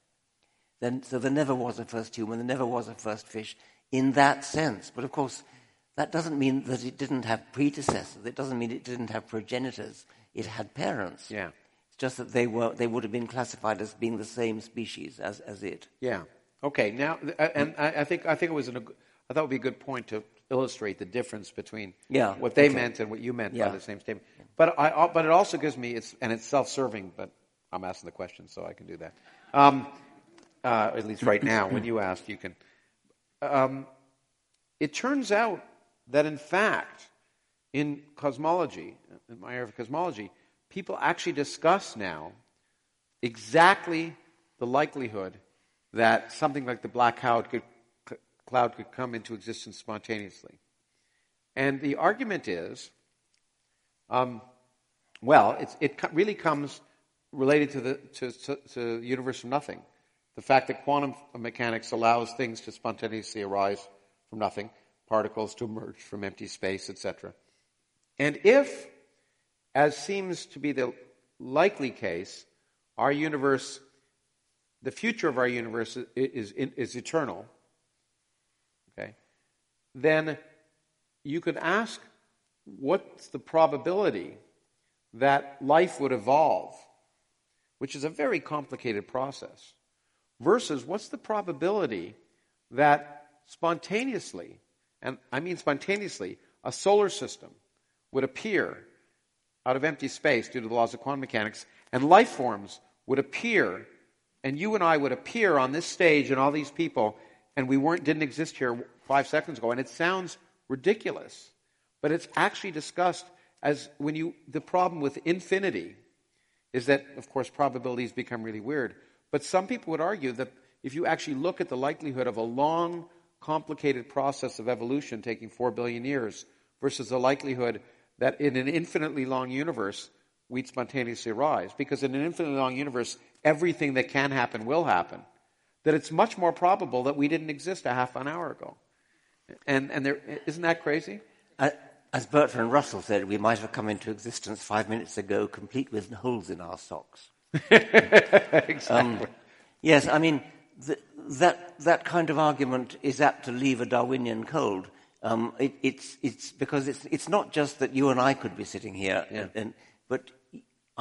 Then, so there never was a first human, there never was a first fish in that sense. But of course, that doesn't mean that it didn't have predecessors. It doesn't mean it didn't have progenitors. It had parents. Yeah. It's just that they were they would have been classified as being the same species as, as it. Yeah. Okay, now, and I think, I think it was an, I thought it would be a good point to illustrate the difference between yeah, what they okay. meant and what you meant yeah. by the same statement. But, I, but it also gives me, it's, and it's self-serving, but I'm asking the question, so I can do that. Um, uh, at least right now, when you ask, you can. Um, it turns out that, in fact, in cosmology, in my area of cosmology, people actually discuss now exactly the likelihood that something like the black cloud could, cloud could come into existence spontaneously. And the argument is um, well, it really comes related to the to, to, to universe from nothing. The fact that quantum mechanics allows things to spontaneously arise from nothing, particles to emerge from empty space, etc. And if, as seems to be the likely case, our universe the future of our universe is, is, is eternal, okay, then you could ask what's the probability that life would evolve, which is a very complicated process, versus what's the probability that spontaneously, and I mean spontaneously, a solar system would appear out of empty space due to the laws of quantum mechanics, and life forms would appear and you and I would appear on this stage and all these people, and we weren't didn't exist here five seconds ago, and it sounds ridiculous, but it's actually discussed as when you the problem with infinity is that, of course, probabilities become really weird. But some people would argue that if you actually look at the likelihood of a long, complicated process of evolution taking four billion years versus the likelihood that in an infinitely long universe, we'd spontaneously arise. Because in an infinitely long universe, everything that can happen will happen. That it's much more probable that we didn't exist a half an hour ago. And, and there, isn't that crazy? Uh, as Bertrand Russell said, we might have come into existence five minutes ago, complete with holes in our socks. exactly. Um, yes, I mean, that, that kind of argument is apt to leave a Darwinian cold. Um, it, it's, it's because it's, it's not just that you and I could be sitting here, yeah. and, and, but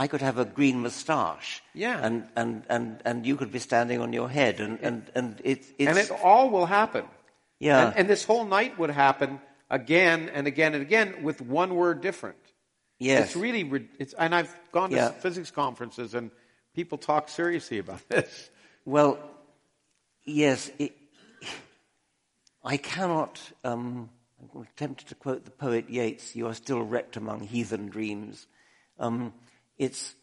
I could have a green moustache. Yeah. And, and, and, and you could be standing on your head. And, and, and, it, it's, and it all will happen. Yeah. And, and, this whole night would happen again and again and again with one word different. Yes. It's really, it's, and I've gone to yeah. physics conferences and people talk seriously about this. Well, yes, it, I cannot, um, I'm tempted to quote the poet Yeats, you are still wrecked among heathen dreams. Um, it's,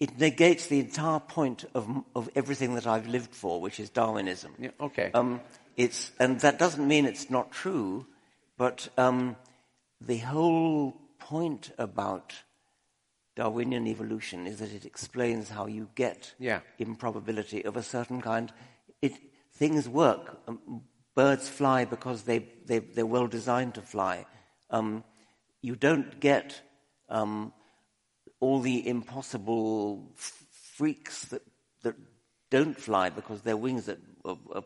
it negates the entire point of, of everything that I've lived for, which is Darwinism. Yeah, okay. Um, it's, and that doesn't mean it's not true, but um, the whole point about Darwinian evolution is that it explains how you get yeah. improbability of a certain kind. It, things work. Um, birds fly because they, they, they're well designed to fly. Um, you don't get um, all the impossible f- freaks that, that don't fly because their wings are, are, are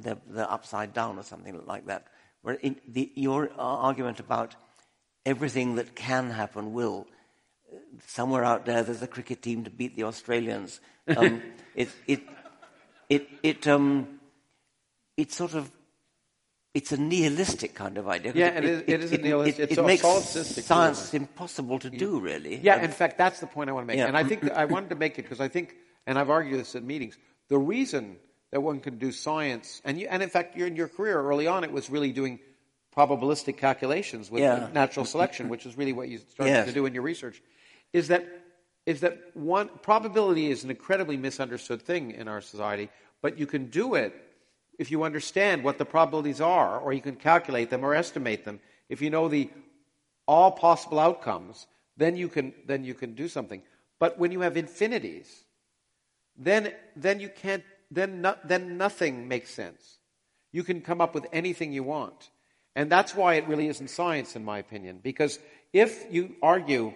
they're, they're, upside down or something like that. Where the, your argument about everything that can happen will, somewhere out there, there's a cricket team to beat the Australians. Um, it, it, it, it, um, it sort of it's a nihilistic kind of idea. Yeah, it, it, is, it is a nihilistic. It, it's it makes science impossible to do, really. Yeah, in fact, that's the point I want to make. Yeah. And I think I wanted to make it because I think, and I've argued this at meetings, the reason that one can do science, and, you, and in fact, in your career early on, it was really doing probabilistic calculations with yeah. natural selection, which is really what you started yes. to do in your research, is that is that one probability is an incredibly misunderstood thing in our society, but you can do it if you understand what the probabilities are, or you can calculate them or estimate them, if you know the all possible outcomes, then you can then you can do something. But when you have infinities, then then you can't then no, then nothing makes sense. You can come up with anything you want. And that's why it really isn't science in my opinion because if you argue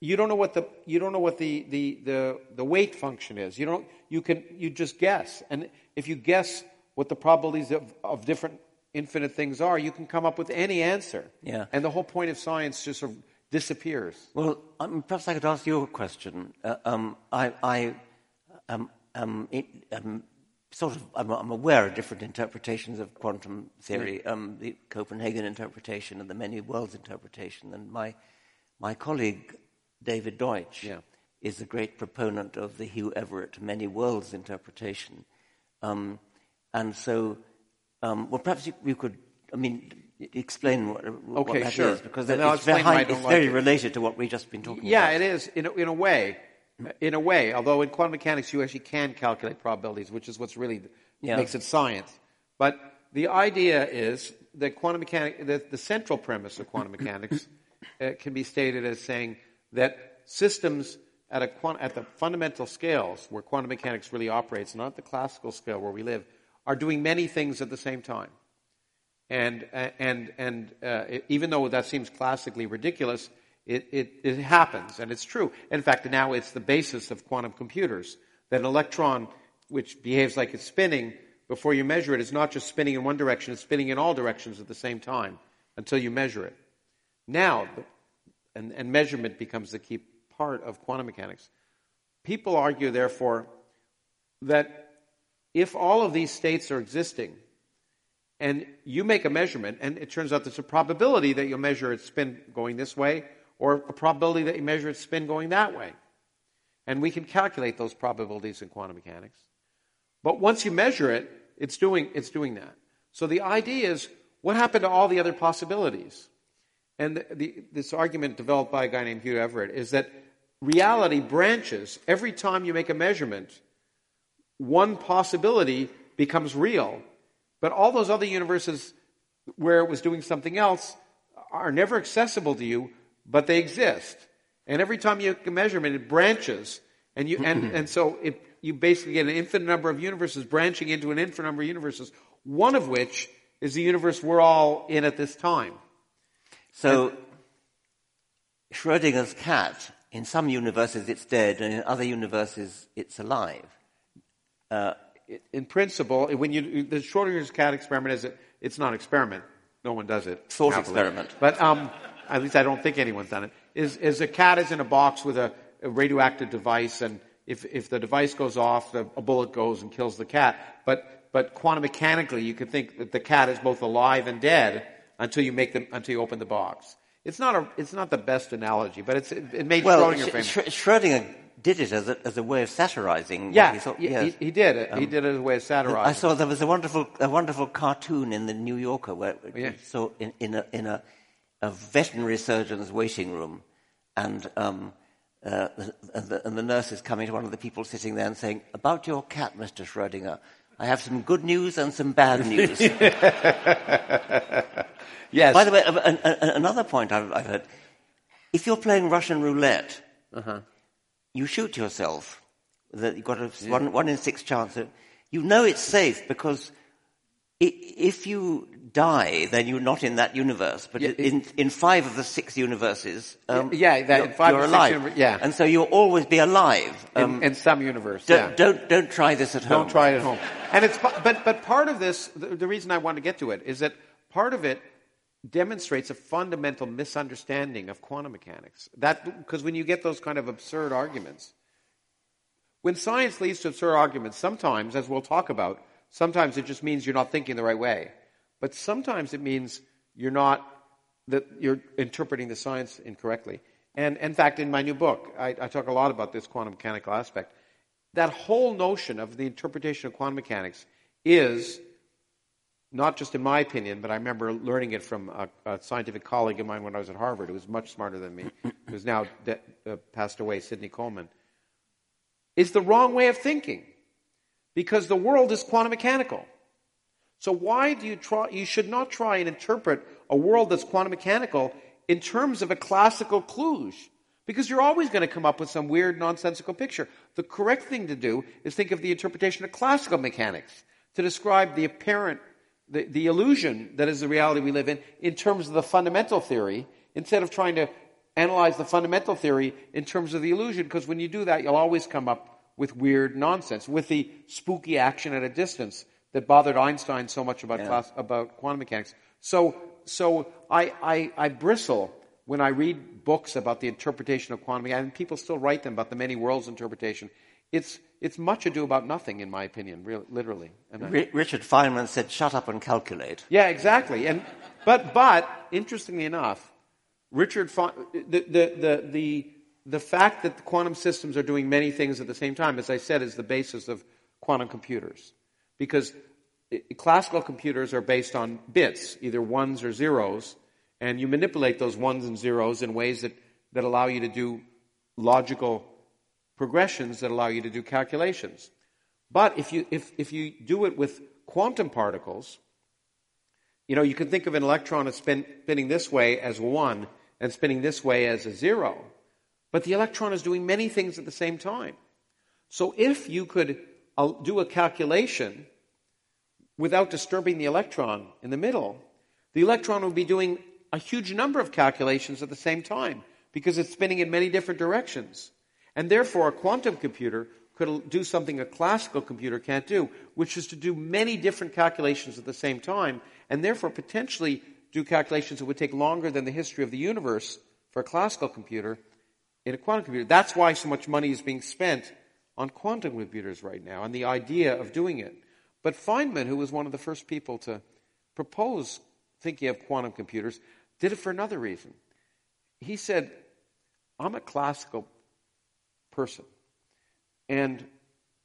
you don't know what the you don't know what the, the, the, the weight function is. You don't you can you just guess. And if you guess what the probabilities of, of different infinite things are, you can come up with any answer. Yeah. And the whole point of science just sort of disappears. Well, um, perhaps I could ask you a question. Uh, um, I, I um, um it, um, sort of, I'm, I'm, aware of different interpretations of quantum theory, yeah. Um, the Copenhagen interpretation and the many worlds interpretation. And my, my colleague, David Deutsch, yeah. is a great proponent of the Hugh Everett many worlds interpretation. Um, and so, um, well, perhaps you, you, could, I mean, explain what, what okay, that sure. is, because it's, very, it's very it. related to what we've just been talking yeah, about. Yeah, it is, in a, in a way. In a way, although in quantum mechanics you actually can calculate probabilities, which is what's really yeah. makes it science. But the idea is that quantum mechanics, the, the central premise of quantum mechanics uh, can be stated as saying that systems at, a, at the fundamental scales where quantum mechanics really operates, not the classical scale where we live, are doing many things at the same time. And, and, and uh, even though that seems classically ridiculous, it, it, it happens, and it's true. In fact, now it's the basis of quantum computers that an electron, which behaves like it's spinning, before you measure it, is not just spinning in one direction, it's spinning in all directions at the same time until you measure it. Now, and, and measurement becomes the key part of quantum mechanics. People argue, therefore, that if all of these states are existing and you make a measurement, and it turns out there's a probability that you'll measure its spin going this way, or a probability that you measure its spin going that way. And we can calculate those probabilities in quantum mechanics. But once you measure it, it's doing, it's doing that. So the idea is what happened to all the other possibilities? and the, the, this argument developed by a guy named Hugh Everett is that reality branches every time you make a measurement. One possibility becomes real, but all those other universes where it was doing something else are never accessible to you, but they exist. And every time you make a measurement, it branches, and you and, and so it, you basically get an infinite number of universes branching into an infinite number of universes. One of which is the universe we're all in at this time. So, and, Schrodinger's cat, in some universes it's dead, and in other universes it's alive. Uh, in principle, when you the Schrodinger's cat experiment is a, it's not an experiment. No one does it. Thought experiment. But um, at least I don't think anyone's done it. Is is a cat is in a box with a, a radioactive device, and if if the device goes off, the, a bullet goes and kills the cat. But but quantum mechanically, you could think that the cat is both alive and dead until you make them until you open the box. It's not a it's not the best analogy, but it's it, it made well, Schrodinger famous. Schrodinger did it as a, as a way of satirizing. Yeah, he, thought, yes. he, he, did it. Um, he did it as a way of satirizing. I saw there was a wonderful a wonderful cartoon in the New Yorker where yeah. so in, in a in a, a veterinary surgeon's waiting room, and. Um, uh, and, the, and the nurse is coming to one of the people sitting there and saying, About your cat, Mr. Schrodinger, I have some good news and some bad news. yes. By the way, an, an, another point I've, I've, heard: if you're playing Russian roulette, uh-huh. You shoot yourself. That you've got a yeah. one, one in six chance. That you know it's safe because if you die, then you're not in that universe. But yeah, in, in five of the six universes, um, yeah, that, you're, five you're alive. Universe, yeah, and so you'll always be alive um, in, in, some universe. Don't, yeah. don't don't try this at home. Don't try it at home. And it's but but part of this, the, the reason I want to get to it is that part of it demonstrates a fundamental misunderstanding of quantum mechanics. That because when you get those kind of absurd arguments, when science leads to absurd arguments, sometimes, as we'll talk about, sometimes it just means you're not thinking the right way. But sometimes it means you're not that you're interpreting the science incorrectly. And in fact, in my new book, I, I talk a lot about this quantum mechanical aspect. That whole notion of the interpretation of quantum mechanics is not just in my opinion, but I remember learning it from a, a, scientific colleague of mine when I was at Harvard who was much smarter than me, who's now de- uh, passed away, Sidney Coleman, is the wrong way of thinking because the world is quantum mechanical. So why do you try, you should not try and interpret a world that's quantum mechanical in terms of a classical Kluge. Because you're always going to come up with some weird nonsensical picture. The correct thing to do is think of the interpretation of classical mechanics to describe the apparent the, the illusion that is the reality we live in in terms of the fundamental theory instead of trying to analyze the fundamental theory in terms of the illusion because when you do that you'll always come up with weird nonsense with the spooky action at a distance that bothered Einstein so much about, yeah. class, about quantum mechanics. So, so I, I, I bristle when I read books about the interpretation of quantum mechanics, and people still write them about the many worlds interpretation. It's, it's much ado about nothing, in my opinion, really, literally. Richard Feynman said, "Shut up and calculate." Yeah, exactly. And but but interestingly enough, Richard Fe- the, the the the the fact that the quantum systems are doing many things at the same time, as I said, is the basis of quantum computers, because eh, classical computers are based on bits, either ones or zeros, and you manipulate those ones and zeros in ways that, that allow you to do logical progressions that allow you to do calculations. But if you, if, if you do it with quantum particles, you know, you can think of an electron as spin, spinning this way as one and spinning this way as a zero. But the electron is doing many things at the same time. So if you could uh, do a calculation without disturbing the electron in the middle, the electron would be doing a huge number of calculations at the same time because it's spinning in many different directions. And therefore, a quantum computer could do something a classical computer can't do, which is to do many different calculations at the same time, and therefore potentially do calculations that would take longer than the history of the universe for a classical computer in a quantum computer. That's why so much money is being spent on quantum computers right now and the idea of doing it. But Feynman, who was one of the first people to propose thinking of quantum computers, did it for another reason. He said, I'm a classical person. And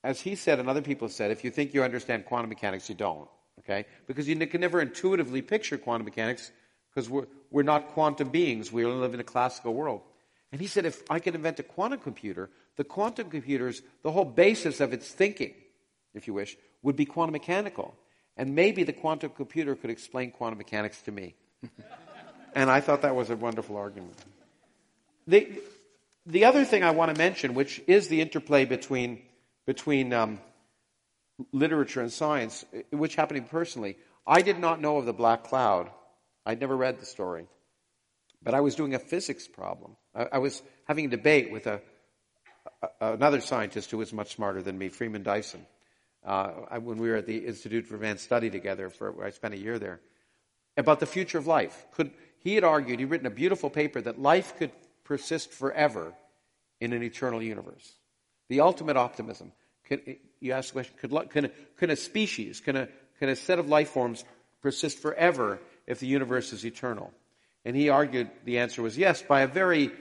as he said, and other people said, if you think you understand quantum mechanics, you don't. Okay? Because you can never intuitively picture quantum mechanics because we're, we're not quantum beings. We only live in a classical world. And he said, if I could invent a quantum computer, the quantum computers, the whole basis of its thinking, if you wish, would be quantum mechanical. And maybe the quantum computer could explain quantum mechanics to me. and I thought that was a wonderful argument. The, the other thing I want to mention, which is the interplay between, between um, literature and science, which happened to me personally, I did not know of the black cloud. I'd never read the story. But I was doing a physics problem. I, I was having a debate with a, a, another scientist who was much smarter than me, Freeman Dyson, uh, I, when we were at the Institute for Advanced Study together. For I spent a year there about the future of life. Could he had argued? He'd written a beautiful paper that life could persist forever in an eternal universe. The ultimate optimism. Could, you ask the question: Could, can, a, can a species, can a, can a set of life forms persist forever if the universe is eternal? And he argued the answer was yes by a very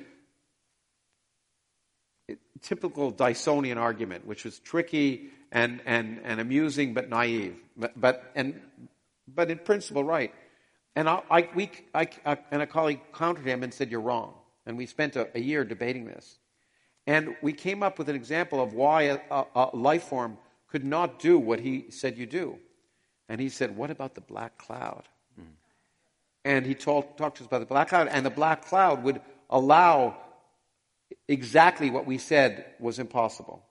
typical Dysonian argument, which was tricky and, and, and amusing but naive, but, but, and, but in principle right. And I, I, we, I, I, and a colleague countered him and said, You're wrong. And we spent a, a year debating this. And we came up with an example of why a, a, a life form could not do what he said you do. And he said, What about the black cloud? Mm. And he told, talked to us about the black cloud, and the black cloud would allow exactly what we said was impossible.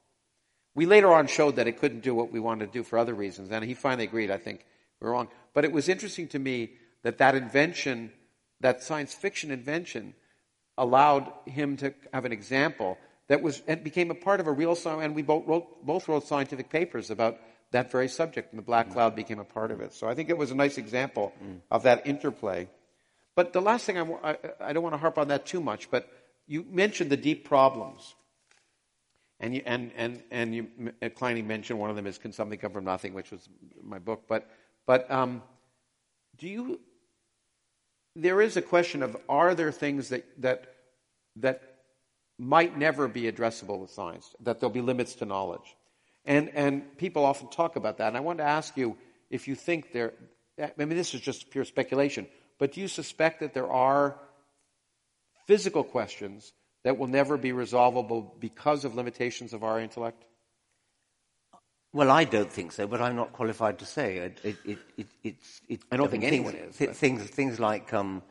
We later on showed that it couldn't do what we wanted to do for other reasons, and he finally agreed, I think we we're wrong. But it was interesting to me that that invention, that science fiction invention, allowed him to have an example that was and became a part of a real science, and we both wrote, both wrote scientific papers about that very subject, and the black cloud became a part of it. So I think it was a nice example mm. of that interplay. But the last thing I, I, I don't want to harp on that too much, but you mentioned the deep problems. And, you, and, and, and you, Kleine mentioned one of them is Can Something Come From Nothing, which was my book. But, but um, do you, there is a question of are there things that, that, that might never be addressable with science, that there'll be limits to knowledge? And, and people often talk about that. And I want to ask you if you think there, I mean, this is just pure speculation, but do you suspect that there are physical questions that will never be resolvable because of limitations of our intellect? Well, I don't think so, but I'm not qualified to say. It, it, it, I don't think anyone things, is. Things, things like um,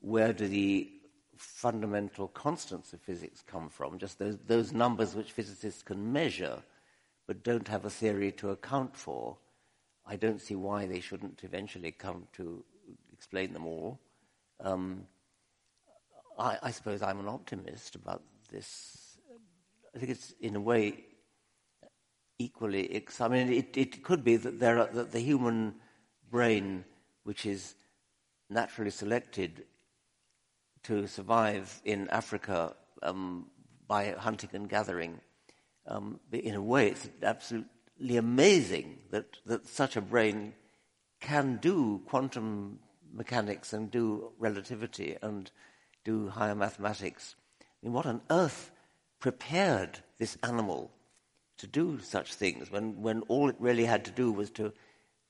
where do the fundamental constants of physics come from? Just those, those numbers which physicists can measure but don't have a theory to account for. I don't see why they shouldn't eventually come to explain them all. Um, I, I suppose I'm an optimist about this. I think it's in a way equally. I mean, it, it could be that there are, that the human brain, which is naturally selected to survive in Africa um, by hunting and gathering, um, in a way, it's absolutely amazing that, that such a brain can do quantum mechanics and do relativity and do higher mathematics. I mean, what on earth prepared this animal to do such things when, when all it really had to do was to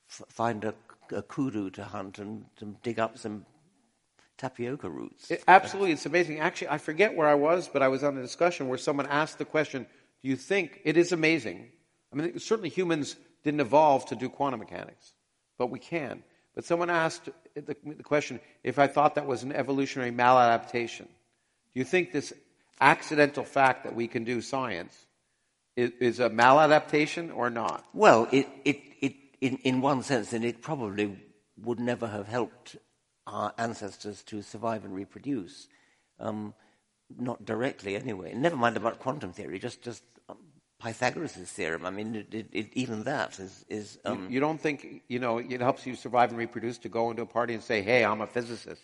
f- find a, a, kudu to hunt and to dig up some tapioca roots? It, absolutely, it's amazing. Actually, I forget where I was, but I was on a discussion where someone asked the question Do you think it is amazing? I mean, certainly humans didn't evolve to do quantum mechanics, but we can. But someone asked the, the question if I thought that was an evolutionary maladaptation. Do you think this accidental fact that we can do science is, is a maladaptation or not? Well, it, it, it, in, in one sense, then it probably would never have helped our ancestors to survive and reproduce. Um, not directly, anyway. Never mind about quantum theory, just, just Pythagoras' theorem. I mean, it, it, even that is. is um, you, you, don't think you know it helps you survive and reproduce to go into a party and say, "Hey, I'm a physicist."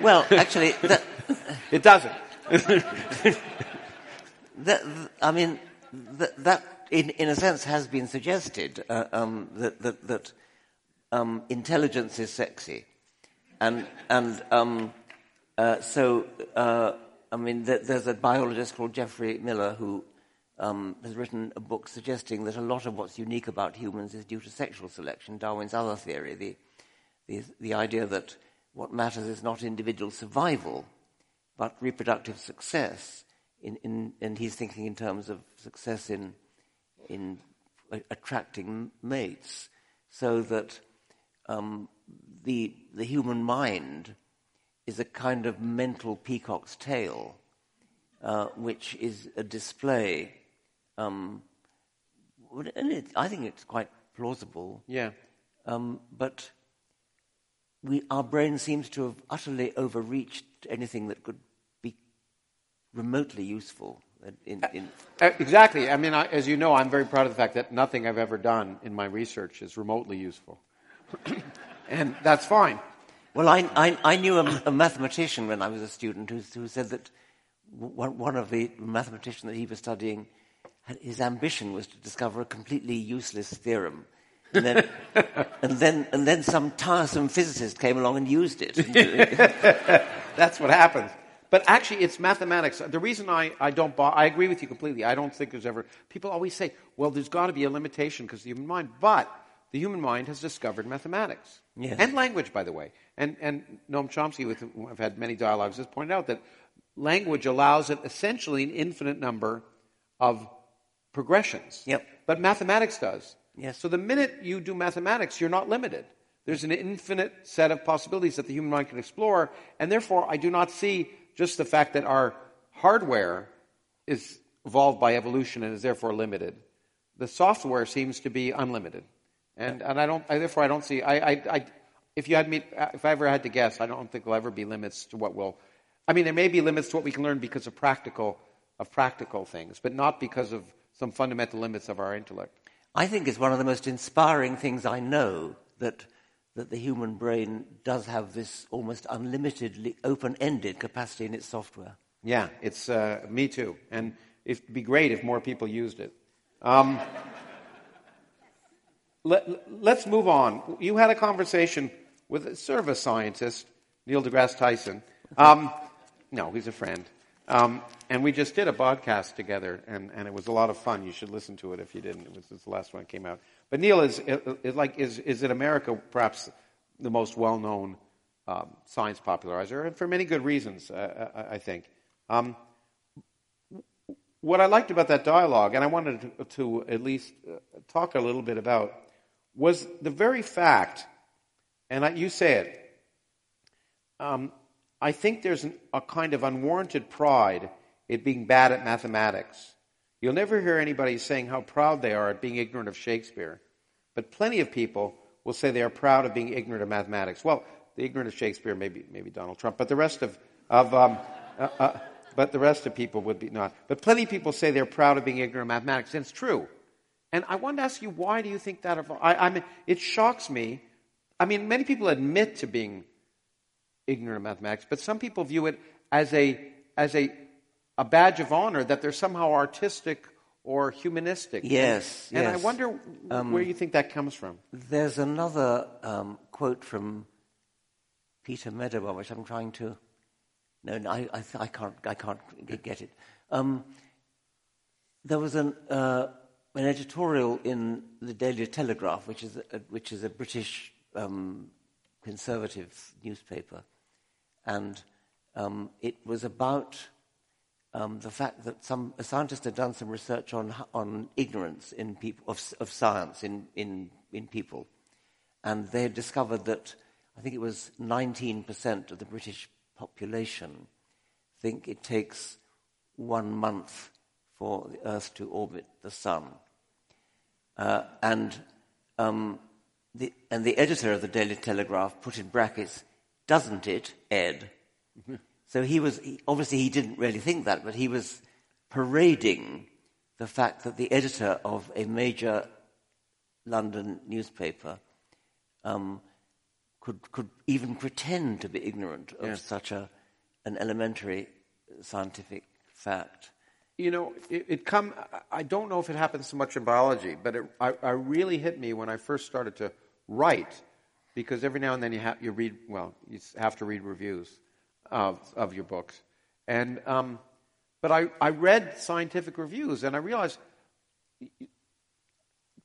well, actually, that, it doesn't. I mean, that, that in, in a sense has been suggested uh, um, that that, that um, intelligence is sexy, and and um, uh, so. Uh, I mean, there's a biologist called Geoffrey Miller who um, has written a book suggesting that a lot of what's unique about humans is due to sexual selection, Darwin's other theory, the, the, the idea that what matters is not individual survival, but reproductive success. In, in, and he's thinking in terms of success in, in attracting mates, so that um, the, the human mind is a kind of mental peacock's tail, uh, which is a display. Um, and it, I think it's quite plausible. Yeah. Um, but we, our brain seems to have utterly overreached anything that could remotely useful. In, in uh, exactly. I mean, I, as you know, I'm very proud of the fact that nothing I've ever done in my research is remotely useful. and that's fine. Well, I, I, I knew a, a, mathematician when I was a student who, who said that one, one of the mathematicians that he was studying, his ambition was to discover a completely useless theorem and then, and then, and then some tiresome physicist came along and used it. That's what happens. But actually, it's mathematics. The reason I, I don't buy, I agree with you completely. I don't think there's ever, people always say, well, there's got to be a limitation because the human mind. But the human mind has discovered mathematics. Yes. And language, by the way. And, and Noam Chomsky, with whom I've had many dialogues, has pointed out that language allows it essentially an infinite number of progressions. Yep. But mathematics does. Yes. So the minute you do mathematics, you're not limited. There's an infinite set of possibilities that the human mind can explore, and therefore I do not see just the fact that our hardware is evolved by evolution and is therefore limited. The software seems to be unlimited, and and I don't. I, therefore, I don't see. I, I, I, if you had me, if I ever had to guess, I don't think there'll ever be limits to what will. I mean, there may be limits to what we can learn because of practical of practical things, but not because of some fundamental limits of our intellect. I think it's one of the most inspiring things I know that, that the human brain does have this almost unlimitedly open ended capacity in its software. Yeah, it's uh, me too. And it'd be great if more people used it. Um, let, us move on. You had a conversation with a service scientist, Neil deGrasse Tyson. Um, no, he's a friend. Um, and we just did a podcast together, and, and it was a lot of fun. You should listen to it if you didn't. It was the last one that came out. But Neil is, is like is, is in America perhaps the most well known um, science popularizer, and for many good reasons, uh, I, I, think. Um, what I liked about that dialogue, and I wanted to, to at least uh, talk a little bit about, was the very fact, and I, you say it, um, I think there's an, a kind of unwarranted pride in being bad at mathematics. You'll never hear anybody saying how proud they are at being ignorant of Shakespeare. But plenty of people will say they are proud of being ignorant of mathematics. Well, the ignorant of Shakespeare, maybe, maybe Donald Trump, but the rest of, of um, uh, uh, but the rest of people would be not. But plenty of people say they're proud of being ignorant of mathematics, and it's true. And I want to ask you, why do you think that? Of, I, I mean, it shocks me. I mean, many people admit to being ignorant of mathematics, but some people view it as a, as a, a badge of honor that they're somehow artistic or humanistic. Yes, and, yes. And I wonder um, where you think that comes from. There's another um, quote from Peter Medawar, which I'm trying to. No, no I, I, I, can't. I can't get it. Um, there was an, uh, an editorial in the Daily Telegraph, which is a, which is a British um, conservative newspaper, and um, it was about um, the fact that some a scientist had done some research on on ignorance in people of, of science in, in in people, and they had discovered that I think it was 19% of the British population think it takes one month for the Earth to orbit the Sun, uh, and um, the, and the editor of the Daily Telegraph put in brackets doesn't it, Ed? so he was, he, obviously, he didn't really think that, but he was parading the fact that the editor of a major London newspaper um, could, could even pretend to be ignorant of yes. such a, an elementary scientific fact. You know, it, it, come. I don't know if it happens so much in biology, but it I, I really hit me when I first started to write because every now and then you have you read well you have to read reviews of of your books and um, but I, I read scientific reviews and I realized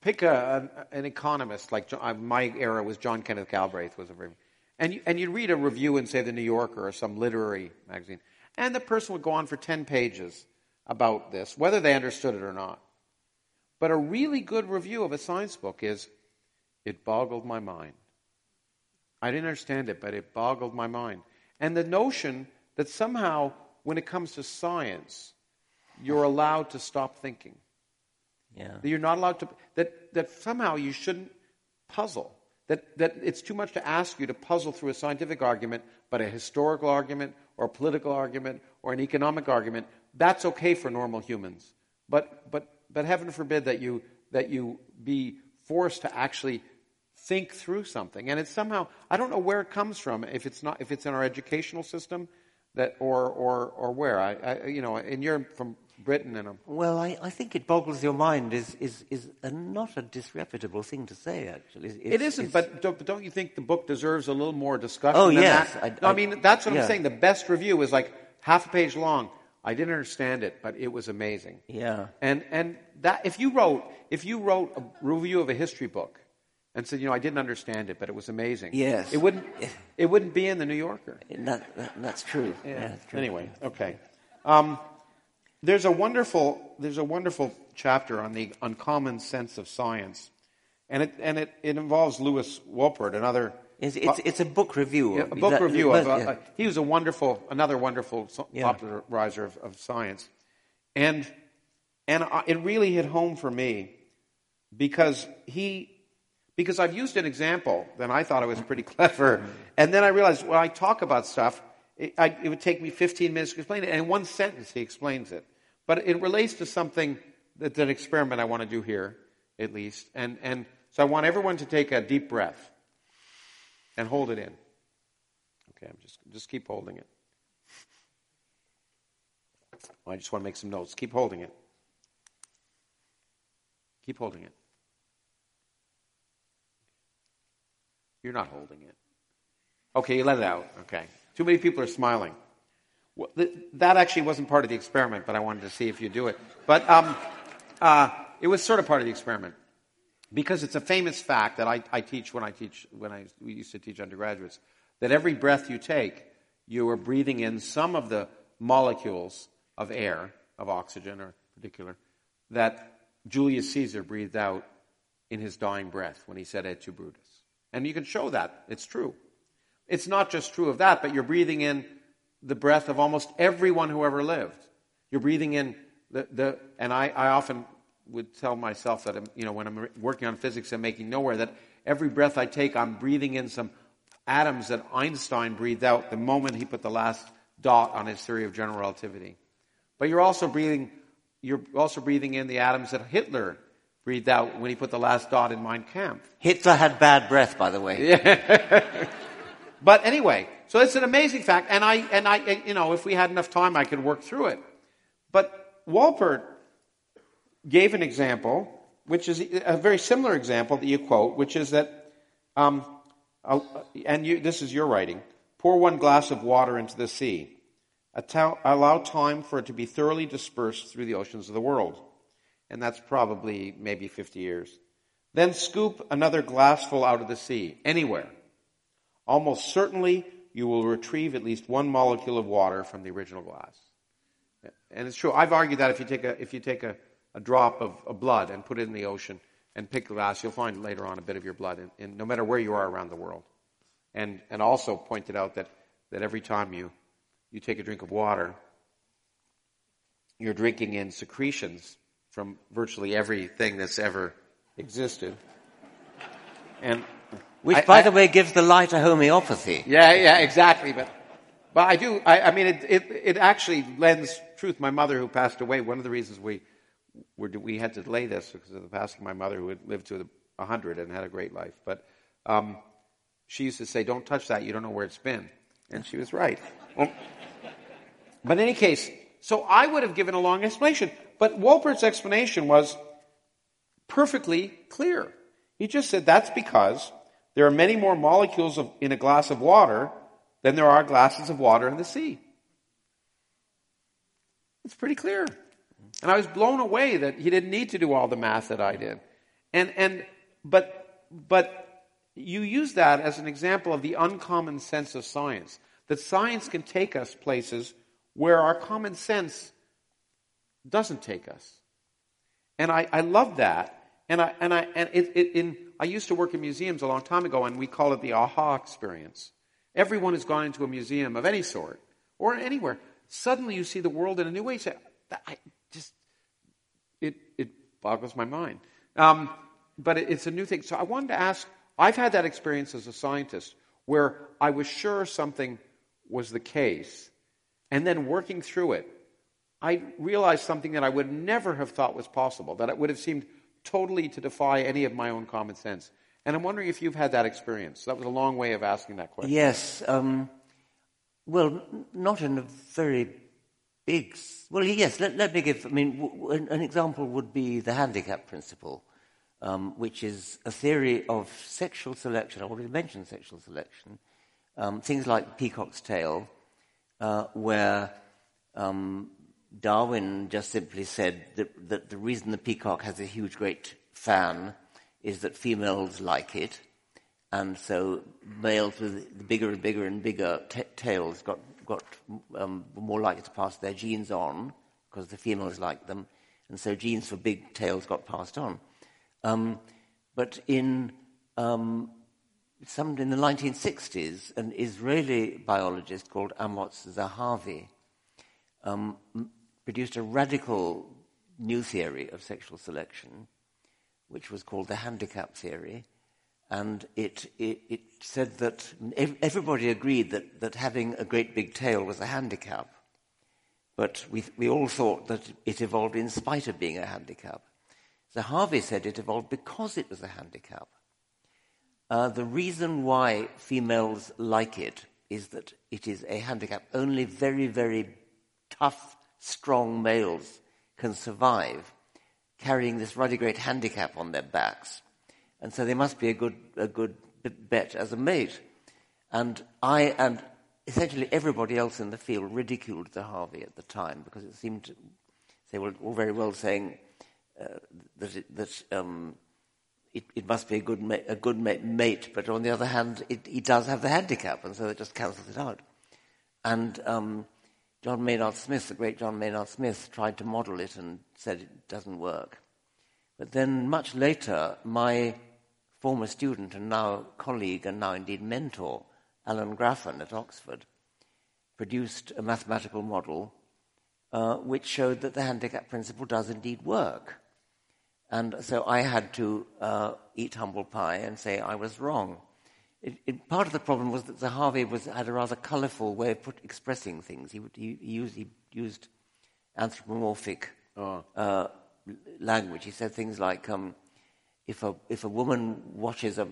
pick a, an, an economist like John, my era was John Kenneth Galbraith was a very And you, and you read a review in, say, the New Yorker or some literary magazine, and the person would go on for 10 pages about this, whether they understood it or not. But a really good review of a science book is, it boggled my mind. I didn't understand it, but it boggled my mind. And the notion that somehow, when it comes to science, you're allowed to stop thinking. Yeah. That you're not allowed to, that, that somehow you shouldn't puzzle. That, that it's too much to ask you to puzzle through a scientific argument, but a historical argument or a political argument or an economic argument, that's okay for normal humans. But, but, but heaven forbid that you, that you be forced to actually think through something. And it's somehow, I don't know where it comes from, if it's, not, if it's in our educational system, that, or, or, or where. I, I, you know, and you're from Britain and I'm, Well, I, I think it boggles your mind is, is, is a, not a disreputable thing to say, actually. It's, It isn't, but don't, but don't you think the book deserves a little more discussion? Oh, than yes. that? I- no, I I- mean that's what I'm saying. The best review is like half a page long. I didn't understand it, but it was amazing. Yeah. And and that if you wrote if you wrote a review of a history book and said, you know, I didn't understand it, but it was amazing. Yes. It wouldn't it wouldn't be in the New Yorker. That, that, that's true. Yeah. that's true. Anyway, okay. Um, there's a wonderful there's a wonderful chapter on the uncommon sense of science, and it and it, it involves Lewis Wolpert, another It's, it's, it's a book review. yeah, a book That- review of. but, Uh, yeah. uh, he was a wonderful, another wonderful Yeah. popularizer of, of science, and and I, it really hit home for me because he because I've used an example, then I thought it was pretty clever, and then I realized when I talk about stuff, it, I, it would take me 15 minutes to explain it, and in one sentence he explains it, but it relates to something that's an experiment I want to do here, at least, and and so I want everyone to take a deep breath and hold it in. Okay, I'm just just keep holding it. I just want to make some notes. Keep holding it. Keep holding it. You're not holding it. Okay, you let it out. Okay. Too many people are smiling. Well, th- that actually wasn't part of the experiment, but I wanted to see if you do it. But um, uh, it was sort of part of the experiment because it's a famous fact that I, I teach when I teach when I used to teach undergraduates that every breath you take, you are breathing in some of the molecules of air, of oxygen, or particular, that Julius Caesar breathed out in his dying breath when he said "Et tu, Brutus." And you can show that it's true. It's not just true of that, but you're breathing in the breath of almost everyone who ever lived. You're breathing in the, the and I, I often would tell myself that, I'm, you know, when I'm working on physics and making nowhere, that every breath I take, I'm breathing in some atoms that Einstein breathed out the moment he put the last dot on his theory of general relativity. But you're also breathing, you're also breathing in the atoms that Hitler breathed out when he put the last dot in Mein Kampf. Hitler had bad breath, by the way. But anyway, so it's an amazing fact, and I and I you know if we had enough time, I could work through it. But Wolpert gave an example, which is a very similar example that you quote, which is that, um, and you, this is your writing: pour one glass of water into the sea, allow time for it to be thoroughly dispersed through the oceans of the world, and that's probably maybe 50 years. Then scoop another glassful out of the sea, anywhere almost certainly you will retrieve at least one molecule of water from the original glass. And it's true. I've argued that if you take a, if you take a, a drop of, of blood and put it in the ocean and pick glass, you'll find later on a bit of your blood, in, in, no matter where you are around the world. And, and also pointed out that, that every time you, you take a drink of water, you're drinking in secretions from virtually everything that's ever existed. And Which, I- by I- the way, gives the lie to homeopathy. yeah, yeah, exactly. But, but I do. I, I mean, it, it it actually lends truth. My mother, who passed away, one of the reasons we were we had to delay this because of the passing of my mother, who had lived to a hundred and had a great life. But um, she used to say, "Don't touch that. You don't know where it's been," and she was right. Well, but in any case, so I would have given a long explanation, but Wolpert's explanation was perfectly clear. He just said that's because there are many more molecules of, in a glass of water than there are glasses of water in the sea. It's pretty clear. And I was blown away that he didn't need to do all the math that I did. And, and, but, but you use that as an example of the uncommon sense of science. That science can take us places where our common sense doesn't take us. And I, I love that. And I, and I, and it, it, in, I used to work in museums a long time ago, and we call it the aha experience. Everyone has gone into a museum of any sort or anywhere. Suddenly you see the world in a new way. You say, I just, it, it boggles my mind. Um, but it, it's a new thing. So I wanted to ask I've had that experience as a scientist where I was sure something was the case, and then working through it, I realized something that I would never have thought was possible, that it would have seemed totally to defy any of my own common sense. And I'm wondering if you've had that experience. That was a long way of asking that question. Yes. Um, well, not in a very big. Well, yes. Let, let me give. I mean, w- an example would be the handicap principle um, which is a theory of sexual selection. I already mentioned sexual selection. Um, things like peacock's tail, uh, where um, Darwin just simply said that, that, the reason the peacock has a huge, great fan is that females like it. And so males with bigger and bigger and bigger t- tails got, got um, more likely to pass their genes on because the females liked them. And so genes for big tails got passed on. Um, but in um, some in the 1960s, an Israeli biologist called Amos Zahavi um, produced a radical new theory of sexual selection, which was called the handicap theory. And it, it, it said that everybody agreed that, that having a great big tail was a handicap. But we, we all thought that it evolved in spite of being a handicap. Zahavi said it evolved because it was a handicap. Uh, the reason why females like it is that it is a handicap. Only very, very tough, strong males can survive carrying this ruddy great handicap on their backs. And so they must be a good, a good bet as a mate. And I and essentially everybody else in the field ridiculed Zahavi at the time because it seemed to, they were all very well saying that, it, that um, it, it, must be a good, ma- a good ma- mate, but on the other hand, it, he does have the handicap, and so it just cancels it out. And um, John Maynard Smith, the great John Maynard Smith, tried to model it and said it doesn't work. But then, much later, my former student and now colleague and now indeed mentor, Alan Grafen at Oxford, produced a mathematical model uh, which showed that the handicap principle does indeed work. And so I had to uh, eat humble pie and say I was wrong. It, it, part of the problem was that Zahavi was, had a rather colourful way of put, expressing things. He, would, he, he, used, he used, anthropomorphic oh. uh, language. He said things like, um, if, a, if a woman watches a,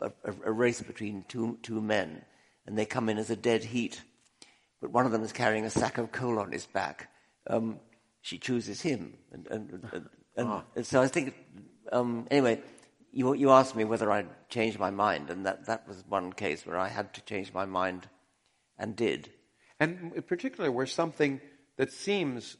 a, a, race between two, two men and they come in as a dead heat, but one of them is carrying a sack of coal on his back, um, she chooses him. And, and, and, and, oh. and so I think, um, anyway, you, you asked me whether I'd changed my mind, and that, that was one case where I had to change my mind and did. And particularly where something that seems,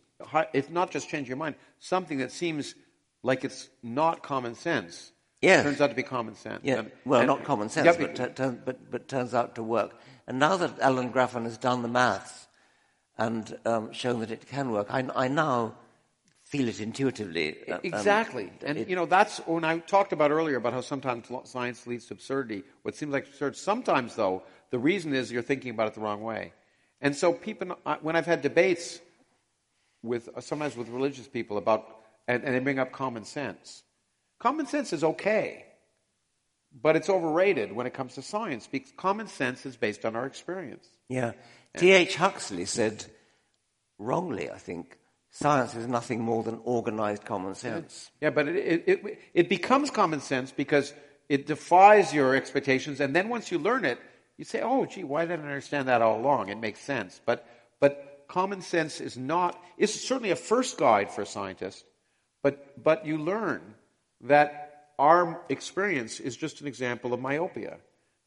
if not just change your mind, something that seems like it's not common sense yes. turns out to be common sense. Yeah. And, well, and, not common sense, yeah, but, t- but, but turns out to work. And now that Alan Grafen has done the maths and um, shown that it can work, I, I now feel it intuitively. Uh, um, exactly. and, it, you know, that's when I talked about earlier about how sometimes science leads to absurdity. What seems like absurd, sometimes, though, the reason is you're thinking about it the wrong way. And so, people, when I've had debates with, uh, sometimes with religious people about, and, and they bring up common sense, common sense is okay, but it's overrated when it comes to science because common sense is based on our experience. Yeah. T.H. Huxley said, wrongly, I think, Science is nothing more than organized common sense. Yeah, but it, it, it, becomes common sense because it defies your expectations. And then once you learn it, you say, oh, gee, why didn't I understand that all along? It makes sense. But, but common sense is not, it's certainly a first guide for a scientist, but, but you learn that our experience is just an example of myopia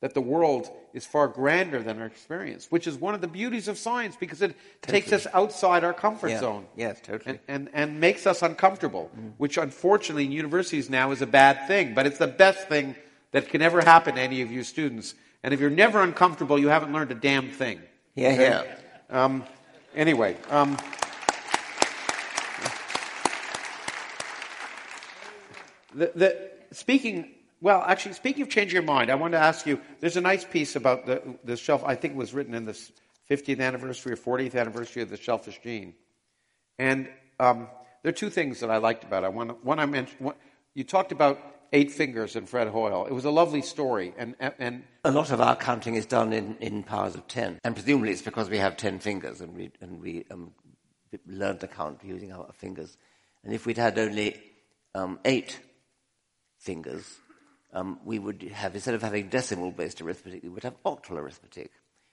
that the world is far grander than our experience, which is one of the beauties of science because it totally. takes us outside our comfort yeah. zone. Yes, totally. And, and, and makes us uncomfortable, mm. which unfortunately in universities now is a bad thing, but it's the best thing that can ever happen to any of you students. And if you're never uncomfortable, you haven't learned a damn thing. Yeah, yeah. Um, anyway, um, the, the, speaking, well, actually, speaking of changing your mind, I want to ask you. There's a nice piece about the, the shelf. I think it was written in the 50th anniversary or 40th anniversary of the Selfish Gene, and um, there are two things that I liked about it. One, one I mentioned. One, you talked about eight fingers and Fred Hoyle. It was a lovely story, and and a lot of our counting is done in, in powers of ten, and presumably it's because we have ten fingers and we and we um, learned to count using our fingers. And if we'd had only um, eight fingers, um, we would have instead of having decimal-based arithmetic, we would have octal arithmetic.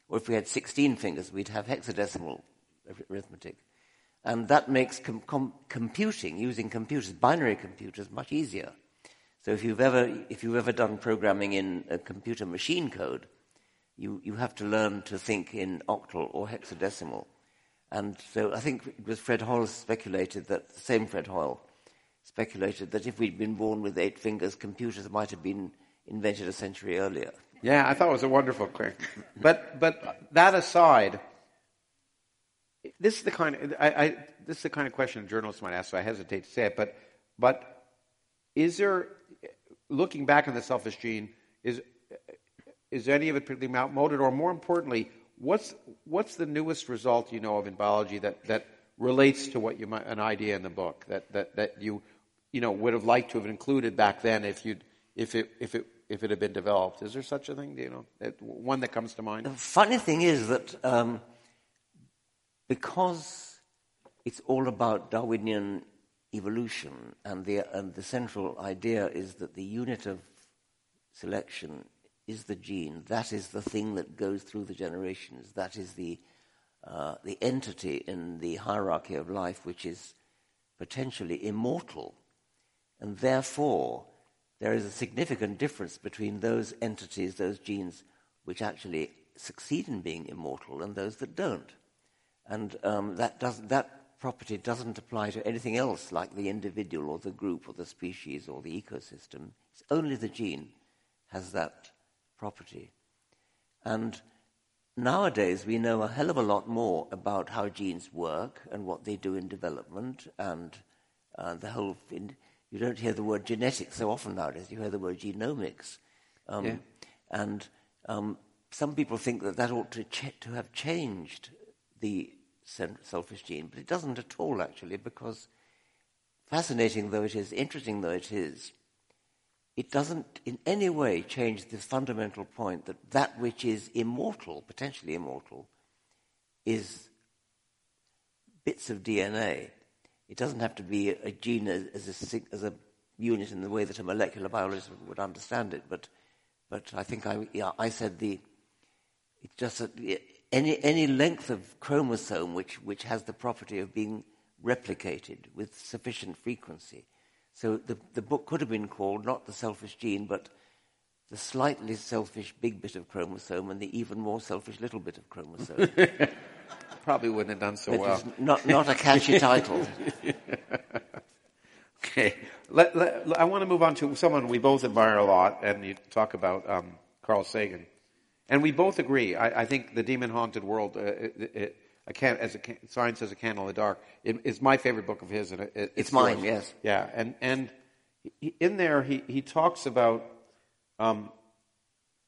Or if we had 16 fingers, we'd have hexadecimal arithmetic. And that makes com- com- computing, using computers, binary computers, much easier. So if you've ever, if you've ever done programming in a computer machine code, you, you have to learn to think in octal or hexadecimal. And so I think it was Fred Hoyle speculated that, the same Fred Hoyle, speculated that if we'd been born with eight fingers, computers might have been invented a century earlier. Yeah, I thought it was a wonderful claim. But, but that aside, this is the kind of, I, I, this is the kind of question a journalist might ask, so I hesitate to say it, but, but is there, looking back on the selfish gene, is, is any of it particularly outmoded? Or more importantly, what's, what's the newest result you know of in biology that, that relates to what you might, an idea in the book that, that, that you, you know, would have liked to have included back then if, you'd, if, it, if, it, if it had been developed? Is there such a thing? Do you know, that, one that comes to mind? The funny thing is that um, because it's all about Darwinian evolution, and the, and the central idea is that the unit of selection is the gene. That is the thing that goes through the generations. That is the, uh, the entity in the hierarchy of life which is potentially immortal. And therefore, there is a significant difference between those entities, those genes, which actually succeed in being immortal and those that don't. And um, that, that property doesn't apply to anything else like the individual or the group or the species or the ecosystem. It's only the gene has that property. And nowadays we know a hell of a lot more about how genes work and what they do in development and uh, the whole. In, you don't hear the word genetics so often nowadays. You hear the word genomics, um, yeah. and um, some people think that that ought to, ch- to have changed the selfish gene, but it doesn't at all, actually, because fascinating though it is, interesting though it is, it doesn't in any way change the fundamental point that that which is immortal, potentially immortal, is bits of DNA. It doesn't have to be a gene as a, as a unit in the way that a molecular biologist would understand it, but, but I think I, yeah, I said the, it's just any, any length of chromosome which, which has the property of being replicated with sufficient frequency. So the, the book could have been called not the selfish gene, but the slightly selfish big bit of chromosome and the even more selfish little bit of chromosome. Probably wouldn't have done so it well. Not, not a catchy title. okay. Let, let, I want to move on to someone we both admire a lot, and you talk about um, Carl Sagan. And we both agree. I, I think the demon haunted world, uh, it, it, can, as a science as a candle in the dark, it, it's my favorite book of his, and it's, it's mine. Yes. Yeah, and and he, in there he he talks about um,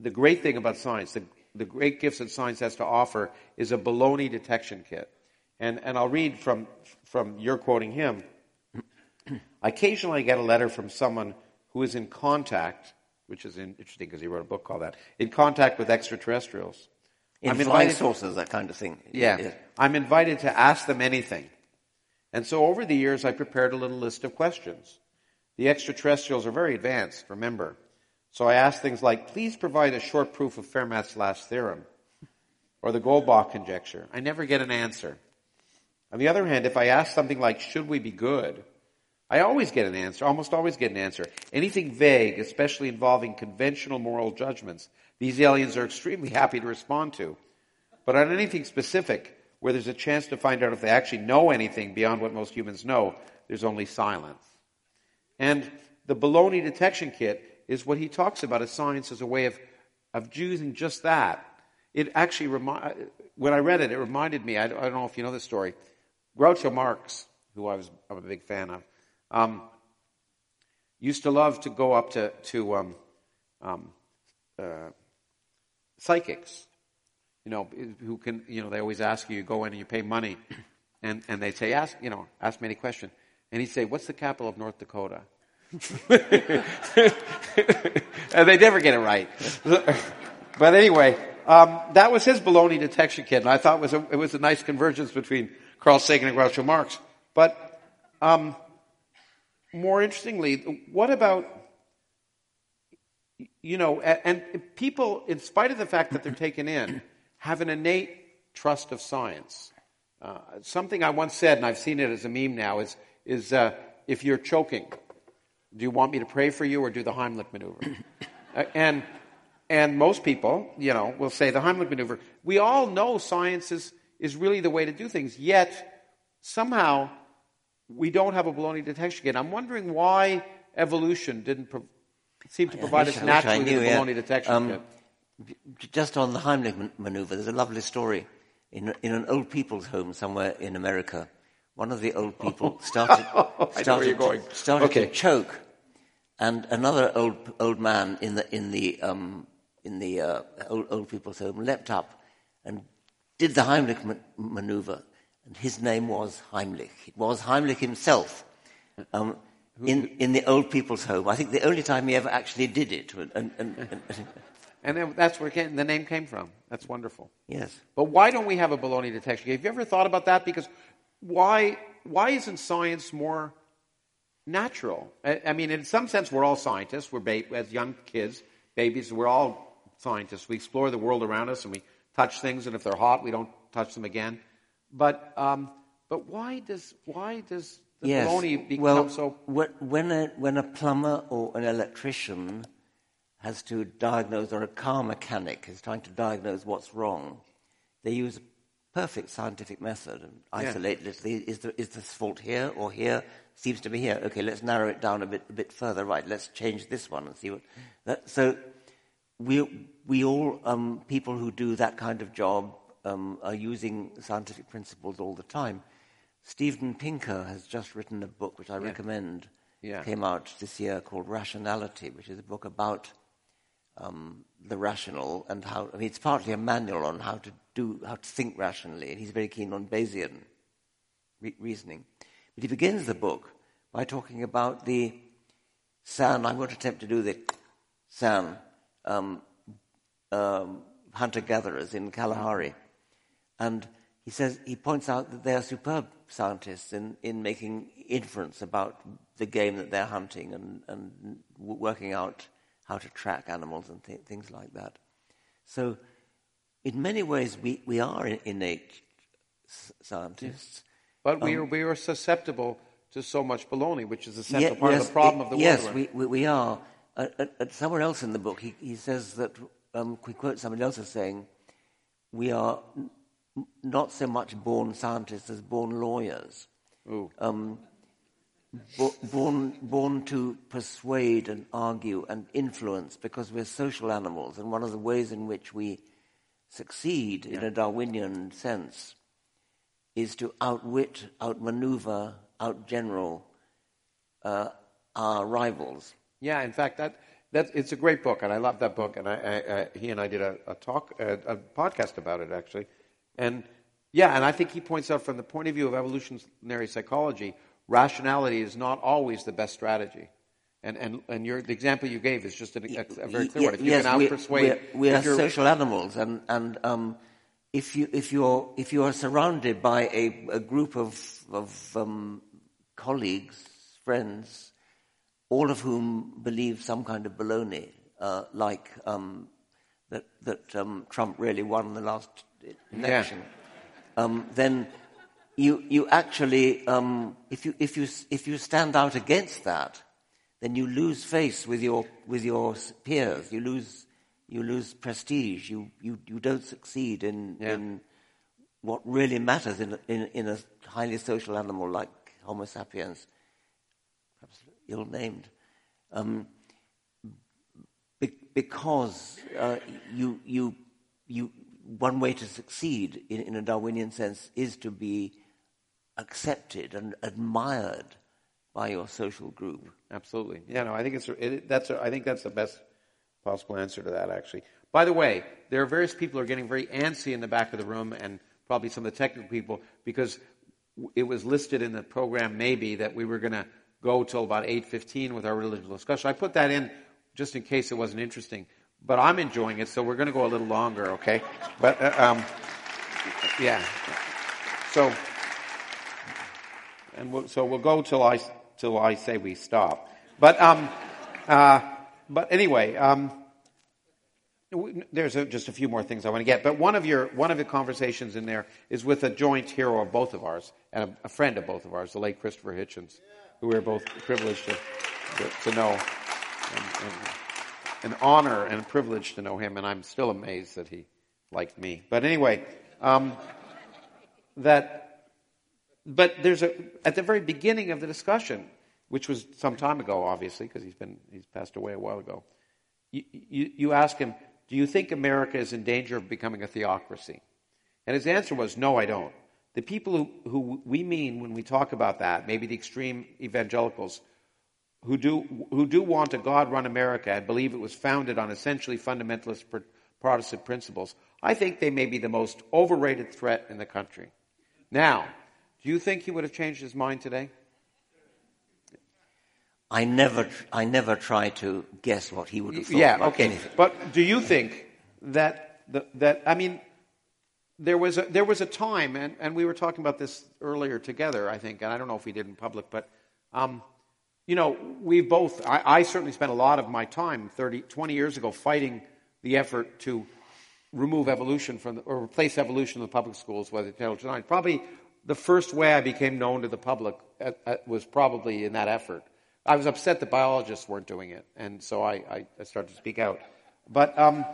the great thing about science, the the great gifts that science has to offer is a baloney detection kit. And and I'll read from from your quoting him. I occasionally, I get a letter from someone who is in contact which is interesting because he wrote a book called that, in contact with extraterrestrials. In I'm invited sources, that kind of thing. Yeah. yeah. I'm invited to ask them anything. And so over the years, I prepared a little list of questions. The extraterrestrials are very advanced, remember. So I asked things like, please provide a short proof of Fermat's last theorem or the Goldbach conjecture. I never get an answer. On the other hand, if I ask something like, should we be good? I always get an answer, almost always get an answer. Anything vague, especially involving conventional moral judgments, these aliens are extremely happy to respond to. But on anything specific, where there's a chance to find out if they actually know anything beyond what most humans know, there's only silence. And the baloney detection kit is what he talks about as science as a way of, of using just that. It actually, remi- when I read it, it reminded me, I don't, know if you know this story, Groucho Marx, who I was, I'm a big fan of, um, used to love to go up to, to um, um, uh, psychics, you know, who can, you know, they always ask you, you go in and you pay money, and, and they say, ask, you know, ask me any question. And he'd say, what's the capital of North Dakota? And they never get it right. but anyway, um, that was his baloney detection kit, and I thought it was a, it was a nice convergence between Carl Sagan and Groucho Marx. But um, more interestingly, what about you know, and, and people, in spite of the fact that they're taken in, have an innate trust of science. Uh, something I once said, and I've seen it as a meme now, is, is uh, if you're choking, do you want me to pray for you or do the Heimlich maneuver? uh, and, and most people, you know, will say the Heimlich maneuver. We all know science is, is really the way to do things, yet somehow we don't have a baloney detection kit. I'm wondering why evolution didn't pro- seem to provide us naturally knew, with a baloney yeah. detection um, kit. Just on the Heimlich maneuver, there's a lovely story in, in an old people's home somewhere in America one of the old people started, started, to, started okay. to choke, and another old old man in the in the um, in the uh, old, old people's home leapt up and did the Heimlich ma- maneuver, and his name was Heimlich. It was Heimlich himself. Um, in, in the old people's home. I think the only time he ever actually did it. And, and, and, and that's where came, the name came from. That's wonderful. Yes. But why don't we have a baloney detection? Have you ever thought about that? Because why, why isn't science more natural? I, I mean, in some sense, we're all scientists. We're ba- as young kids, babies, we're all scientists. We explore the world around us and we touch things, and if they're hot, we don't touch them again. But, um, but why does, why does the yes. baloney become well, so... When a, when a plumber or an electrician has to diagnose, or a car mechanic is trying to diagnose what's wrong, they use perfect scientific method and isolate yeah. Is, the, is this fault here or here? Seems to be here. Okay, let's narrow it down a bit, a bit further. Right, let's change this one and see what. That, so we, we all, um, people who do that kind of job, um, are using scientific principles all the time. Steven Pinker has just written a book which I yeah. recommend. Yeah. Came out this year called Rationality, which is a book about um, the rational and how. I mean, it's partly a manual on how to do, how to think rationally, and he's very keen on Bayesian re- reasoning. But he begins the book by talking about the San. I'm going to attempt to do the San um, um, hunter-gatherers in Kalahari, and he says he points out that they are superb scientists in, in making inference about the game that they're hunting and, and working out how to track animals and th- things like that. So, in many ways, we, we are innate scientists. But we, um, are, we are susceptible to so much baloney, which is a central yeah, part yes, of the problem it, of the yes, world. Yes, we, we, are. Uh, uh, uh, somewhere else in the book, he, he says that, um, he quotes somebody else as saying, we are n- not so much born scientists as born lawyers. Um, born, born to persuade and argue and influence because we're social animals. And one of the ways in which we succeed in a Darwinian sense is to outwit, outmaneuver, outgeneral uh, our rivals. Yeah, in fact, that, that it's a great book, and I love that book. And I, I, I, he and I did a, a talk, a, a podcast about it actually. And yeah, and I think he points out from the point of view of evolutionary psychology, rationality is not always the best strategy. And, and, and your, the example you gave is just a, a, a very clear one. If you yes, can out-persuade... We, we are social animals, and, and um, if, you, if, you're, if you are surrounded by a, a group of, of um, colleagues, friends, all of whom believe some kind of baloney, uh, like um, that, that um, Trump really won the last election, yeah. um, then you, you actually, um, if, you, if, you, if you stand out against that, then you lose face with your, with your peers. You lose, you lose prestige. You, you, you don't succeed in, yeah. in what really matters in, in, in a highly social animal like Homo sapiens, perhaps ill named. Um, because uh, you, you, you, one way to succeed in, in a Darwinian sense is to be accepted and admired by your social group. Absolutely. Yeah, no, I think it's it, that's a, I think that's the best possible answer to that. Actually, by the way, there are various people who are getting very antsy in the back of the room, and probably some of the technical people because it was listed in the program maybe that we were going to go till about 8.15 with our religious discussion. I put that in just in case it wasn't interesting. But I'm enjoying it, so we're going to go a little longer, okay? But, uh, um, yeah. So, and we'll, so we'll go till I, till I say we stop. But, um, uh, but anyway, um, there's a, just a few more things I want to get, but one of your one of the conversations in there is with a joint hero of both of ours and a, a friend of both of ours, the late Christopher Hitchens, who we're both privileged to to, to know, and, and, an honor and a privilege to know him, and I'm still amazed that he liked me. But anyway, um, that but there's a at the very beginning of the discussion, which was some time ago, obviously, because he's been he's passed away a while ago. You, you, you ask him do you think America is in danger of becoming a theocracy? And his answer was, No, I don't. The people who, who we mean when we talk about that, maybe the extreme evangelicals, who do, who do want a God run America and believe it was founded on essentially fundamentalist Protestant principles, I think they may be the most overrated threat in the country. Now, do you think he would have changed his mind today? I never, I never try to guess what he would have thought. Yeah, okay. Anything. But do you think that the, that I mean, there was a, there was a time, and, and we were talking about this earlier together, I think, and I don't know if we did in public, but um, you know, we both. I, I certainly spent a lot of my time 30, 20 years ago fighting the effort to remove evolution from the, or replace evolution in the public schools with intelligent design. Probably the first way I became known to the public at, at, was probably in that effort. I was upset that biologists weren't doing it, and so I, I, I started to speak out. But, um,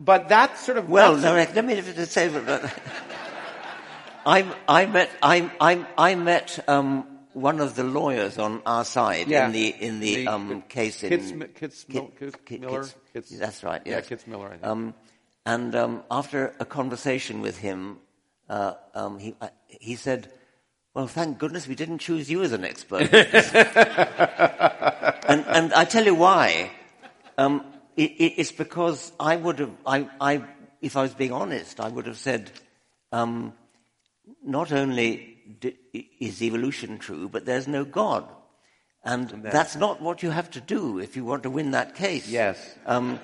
but that sort of well, no, let me just say that I, I met I, I, I met um, one of the lawyers on our side yeah. in the in the, the um, case in Kitts, Kitts, Kitts, Kitts Miller. That's right. Yes. Yeah, Kitzmiller. I think. Um, and um, after a conversation with him, uh, um, he uh, he said well, thank goodness we didn't choose you as an expert. and, and, I tell you why. Um, it, it, it's because I would have, I, I, if I was being honest, I would have said, um, not only d- is evolution true, but there's no God. And, and that's not what you have to do if you want to win that case. Yes. Um,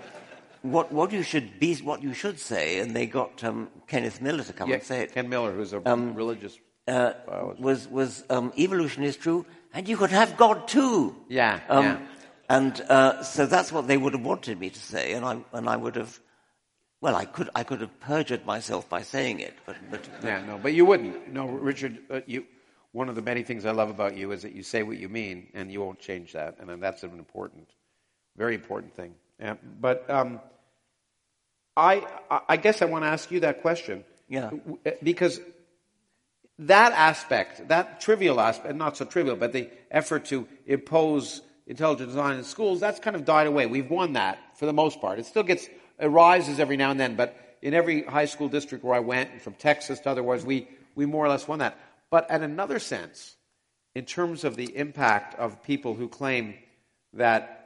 what, what you should be, what you should say, and they got um, Kenneth Miller to come yeah, and say it. Ken Miller, who's a Um, religious uh, was was um, evolution is true, and you could have God too. Yeah, um, yeah. And uh, so that's what they would have wanted me to say, and I and I would have. Well, I could I could have perjured myself by saying it, but but, but yeah, no, but you wouldn't. No, Richard, uh, you. One of the many things I love about you is that you say what you mean, and you won't change that, and that's an important, very important thing. Yeah, but um, I I guess I want to ask you that question. Yeah. Because that aspect, that trivial aspect, not so trivial, but the effort to impose intelligent design in schools, that's kind of died away. We've won that for the most part. It still gets, it rises every now and then, but in every high school district where I went, from Texas to otherwise, we, we more or less won that. But at another sense, in terms of the impact of people who claim that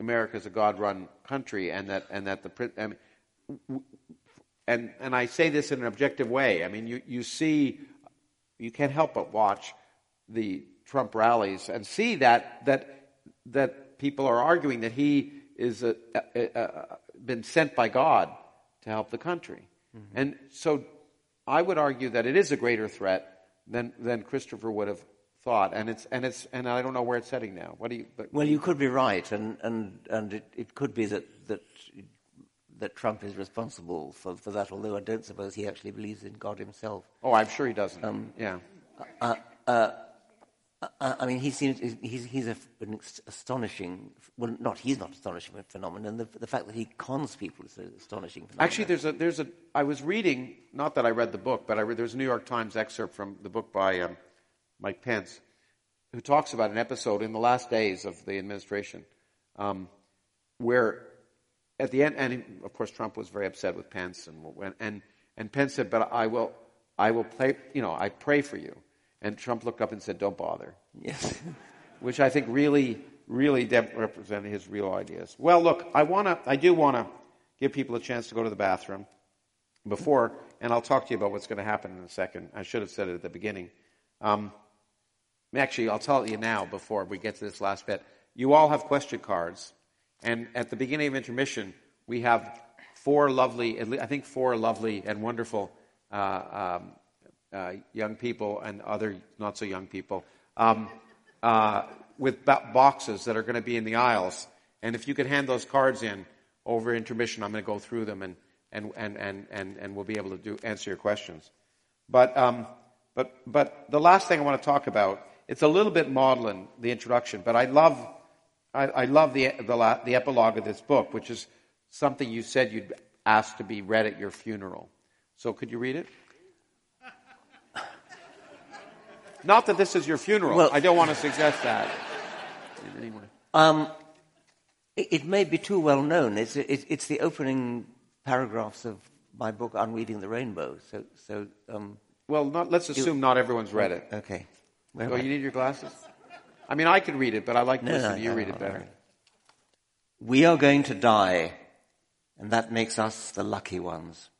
America is a God-run country and that, and that the, I mean, and, and I say this in an objective way. I mean, you, you see, you can't help but watch the Trump rallies and see that, that, that people are arguing that he is a, a, a, been sent by God to help the country. Mm-hmm. And so I would argue that it is a greater threat than, than Christopher would have thought. And, it's, and, it's, and I don't know where it's heading now. What do you, but, well, you could be right. And, and, and it, it could be that, that that Trump is responsible for, for that, although I don't suppose he actually believes in God himself. Oh, I'm sure he doesn't. Um, yeah. Uh, uh, uh, I mean, he seems he's, he's a, an astonishing. Well, not he's not astonishing phenomenon. The, the fact that he cons people is an astonishing phenomenon. Actually, there's a there's a. I was reading, not that I read the book, but I read, there's a New York Times excerpt from the book by um, Mike Pence, who talks about an episode in the last days of the administration. Um, where at the end, and he, of course Trump was very upset with Pence, and and and Pence said, "But I will, I will play, you know, I pray for you." And Trump looked up and said, "Don't bother." Yes. Which I think really, really de- represented his real ideas. Well, look, I wanna, I do wanna give people a chance to go to the bathroom before, and I'll talk to you about what's going to happen in a second. I should have said it at the beginning. Um, actually, I'll tell you now before we get to this last bit. You all have question cards, and at the beginning of intermission, we have four lovely, I think four lovely and wonderful uh, um, uh, young people and other not so young people um, uh, with boxes that are going to be in the aisles. And if you could hand those cards in over intermission, I'm going to go through them and, and, and, and, and, and we'll be able to do, answer your questions. But, um, but, but the last thing I want to talk about, it's a little bit maudlin, the introduction, but I love, I, I love the, the, the epilogue of this book, which is something you said you'd ask to be read at your funeral. So could you read it? Not that this is your funeral. Well, I don't want to suggest that in any way. Um, it, it, may be too well known. It's, it, it's the opening paragraphs of my book, Unweaving the Rainbow. So, so um, well, not, let's assume you, not everyone's read it. Okay. Well, oh, you need your glasses? I mean, I could read it, but I like to no, listen no, you no, read it better. We are going to die, and that makes us the lucky ones.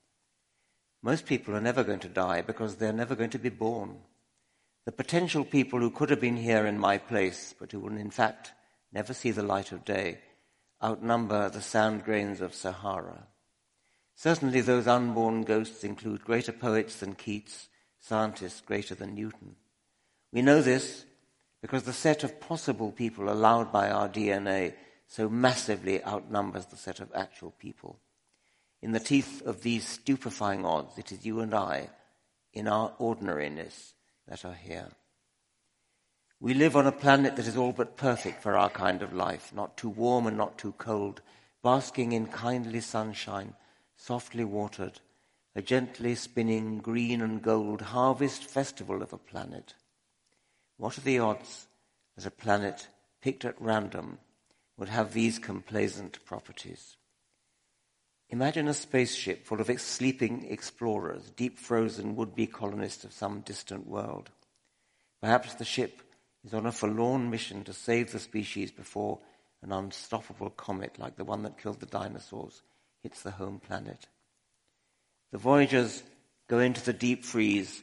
Most people are never going to die because they're never going to be born. The potential people who could have been here in my place, but who will in fact never see the light of day, outnumber the sand grains of Sahara. Certainly those unborn ghosts include greater poets than Keats, scientists greater than Newton. We know this because the set of possible people allowed by our DNA so massively outnumbers the set of actual people. In the teeth of these stupefying odds, it is you and I, in our ordinariness, that are here. We live on a planet that is all but perfect for our kind of life, not too warm and not too cold, basking in kindly sunshine, softly watered, a gently spinning green and gold harvest festival of a planet. What are the odds that a planet picked at random would have these complacent properties? Imagine a spaceship full of sleeping explorers, deep frozen would be colonists of some distant world. Perhaps the ship is on a forlorn mission to save the species before an unstoppable comet like the one that killed the dinosaurs hits the home planet. The voyagers go into the deep freeze,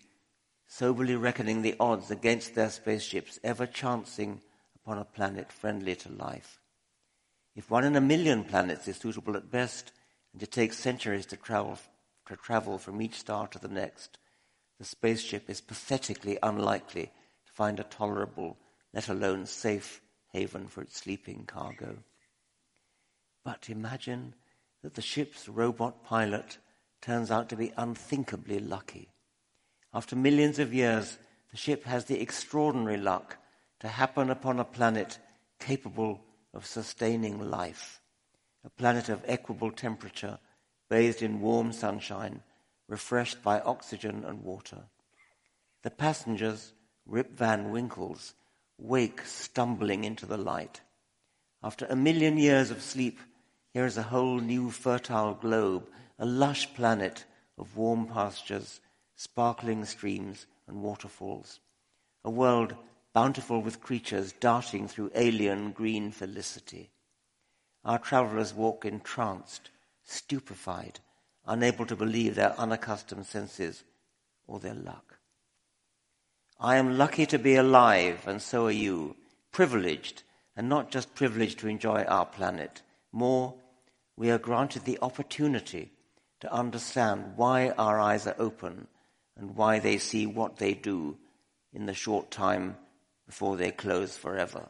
soberly reckoning the odds against their spaceships ever chancing upon a planet friendly to life. If one in a million planets is suitable at best, and it takes centuries to travel, to travel from each star to the next, the spaceship is pathetically unlikely to find a tolerable, let alone safe, haven for its sleeping cargo. But imagine that the ship's robot pilot turns out to be unthinkably lucky. After millions of years, the ship has the extraordinary luck to happen upon a planet capable of sustaining life a planet of equable temperature, bathed in warm sunshine, refreshed by oxygen and water. The passengers, Rip Van Winkles, wake stumbling into the light. After a million years of sleep, here is a whole new fertile globe, a lush planet of warm pastures, sparkling streams, and waterfalls. A world bountiful with creatures darting through alien green felicity. Our travelers walk entranced, stupefied, unable to believe their unaccustomed senses or their luck. I am lucky to be alive, and so are you, privileged, and not just privileged to enjoy our planet. More, we are granted the opportunity to understand why our eyes are open and why they see what they do in the short time before they close forever.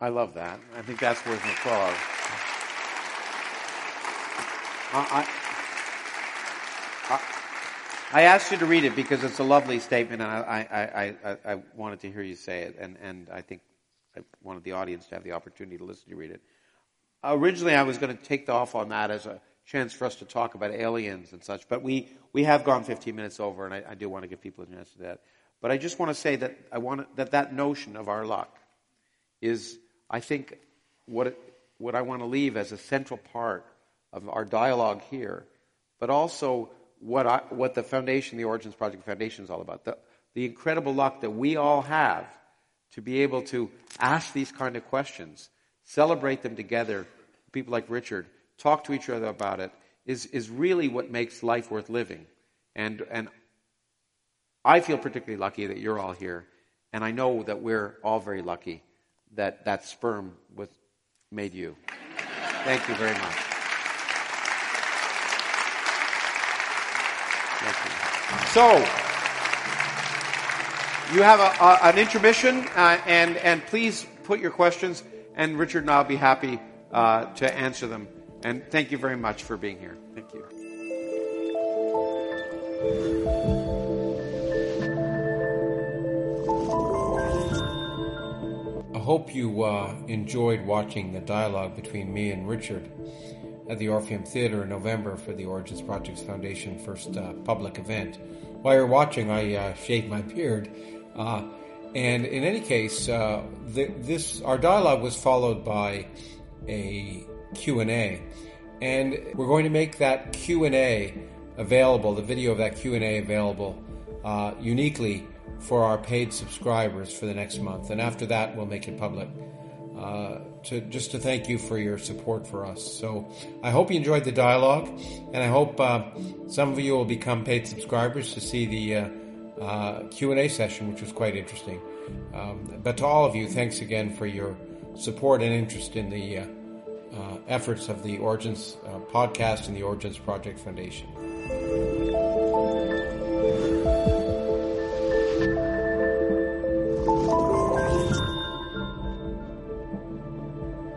I love that. I think that's worth an applause. I, I, I, asked you to read it because it's a lovely statement, and I, I, I, wanted to hear you say it, and, and I think I wanted the audience to have the opportunity to listen to you read it. Originally, I was going to take off on that as a chance for us to talk about aliens and such, but we, we have gone 15 minutes over, and I, I do want to give people a chance to that. But I just want to say that I want that that notion of our luck is I think what, it, what I want to leave as a central part of our dialogue here, but also what, I, what the foundation, the Origins Project Foundation is all about. The, the incredible luck that we all have to be able to ask these kind of questions, celebrate them together, people like Richard, talk to each other about it, is, is really what makes life worth living. And, and I feel particularly lucky that you're all here, and I know that we're all very lucky that that sperm was made you. Thank you very much. You. So, you have a, a, an intermission, uh, and, and please put your questions, and Richard and I will be happy uh, to answer them. And thank you very much for being here. Thank you. I hope you uh, enjoyed watching the dialogue between me and Richard at the Orpheum Theatre in November for the Origins Projects Foundation first uh, public event. While you're watching, I uh, my beard. Uh, and in any case, uh, th- this our dialogue was followed by a Q&A. And we're going to make that Q&A available, the video of that Q&A available uh, uniquely for our paid subscribers for the next month. And after that, we'll make it public. Uh, to just to thank you for your support for us. So I hope you enjoyed the dialogue, and I hope uh, some of you will become paid subscribers to see the uh, uh Q and A session, which was quite interesting. Um, but to all of you, thanks again for your support and interest in the uh, uh, efforts of the Origins podcast and the Origins Project Foundation.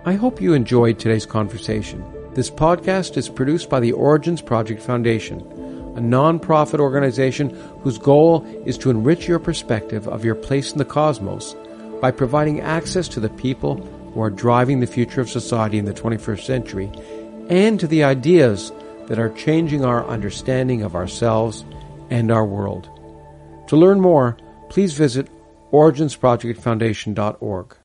I hope you enjoyed today's conversation. This podcast is produced by the Origins Project Foundation, a non-profit organization whose goal is to enrich your perspective of your place in the cosmos by providing access to the people who are driving the future of society in the 21st century and to the ideas that are changing our understanding of ourselves and our world. To learn more, please visit originsprojectfoundation.org.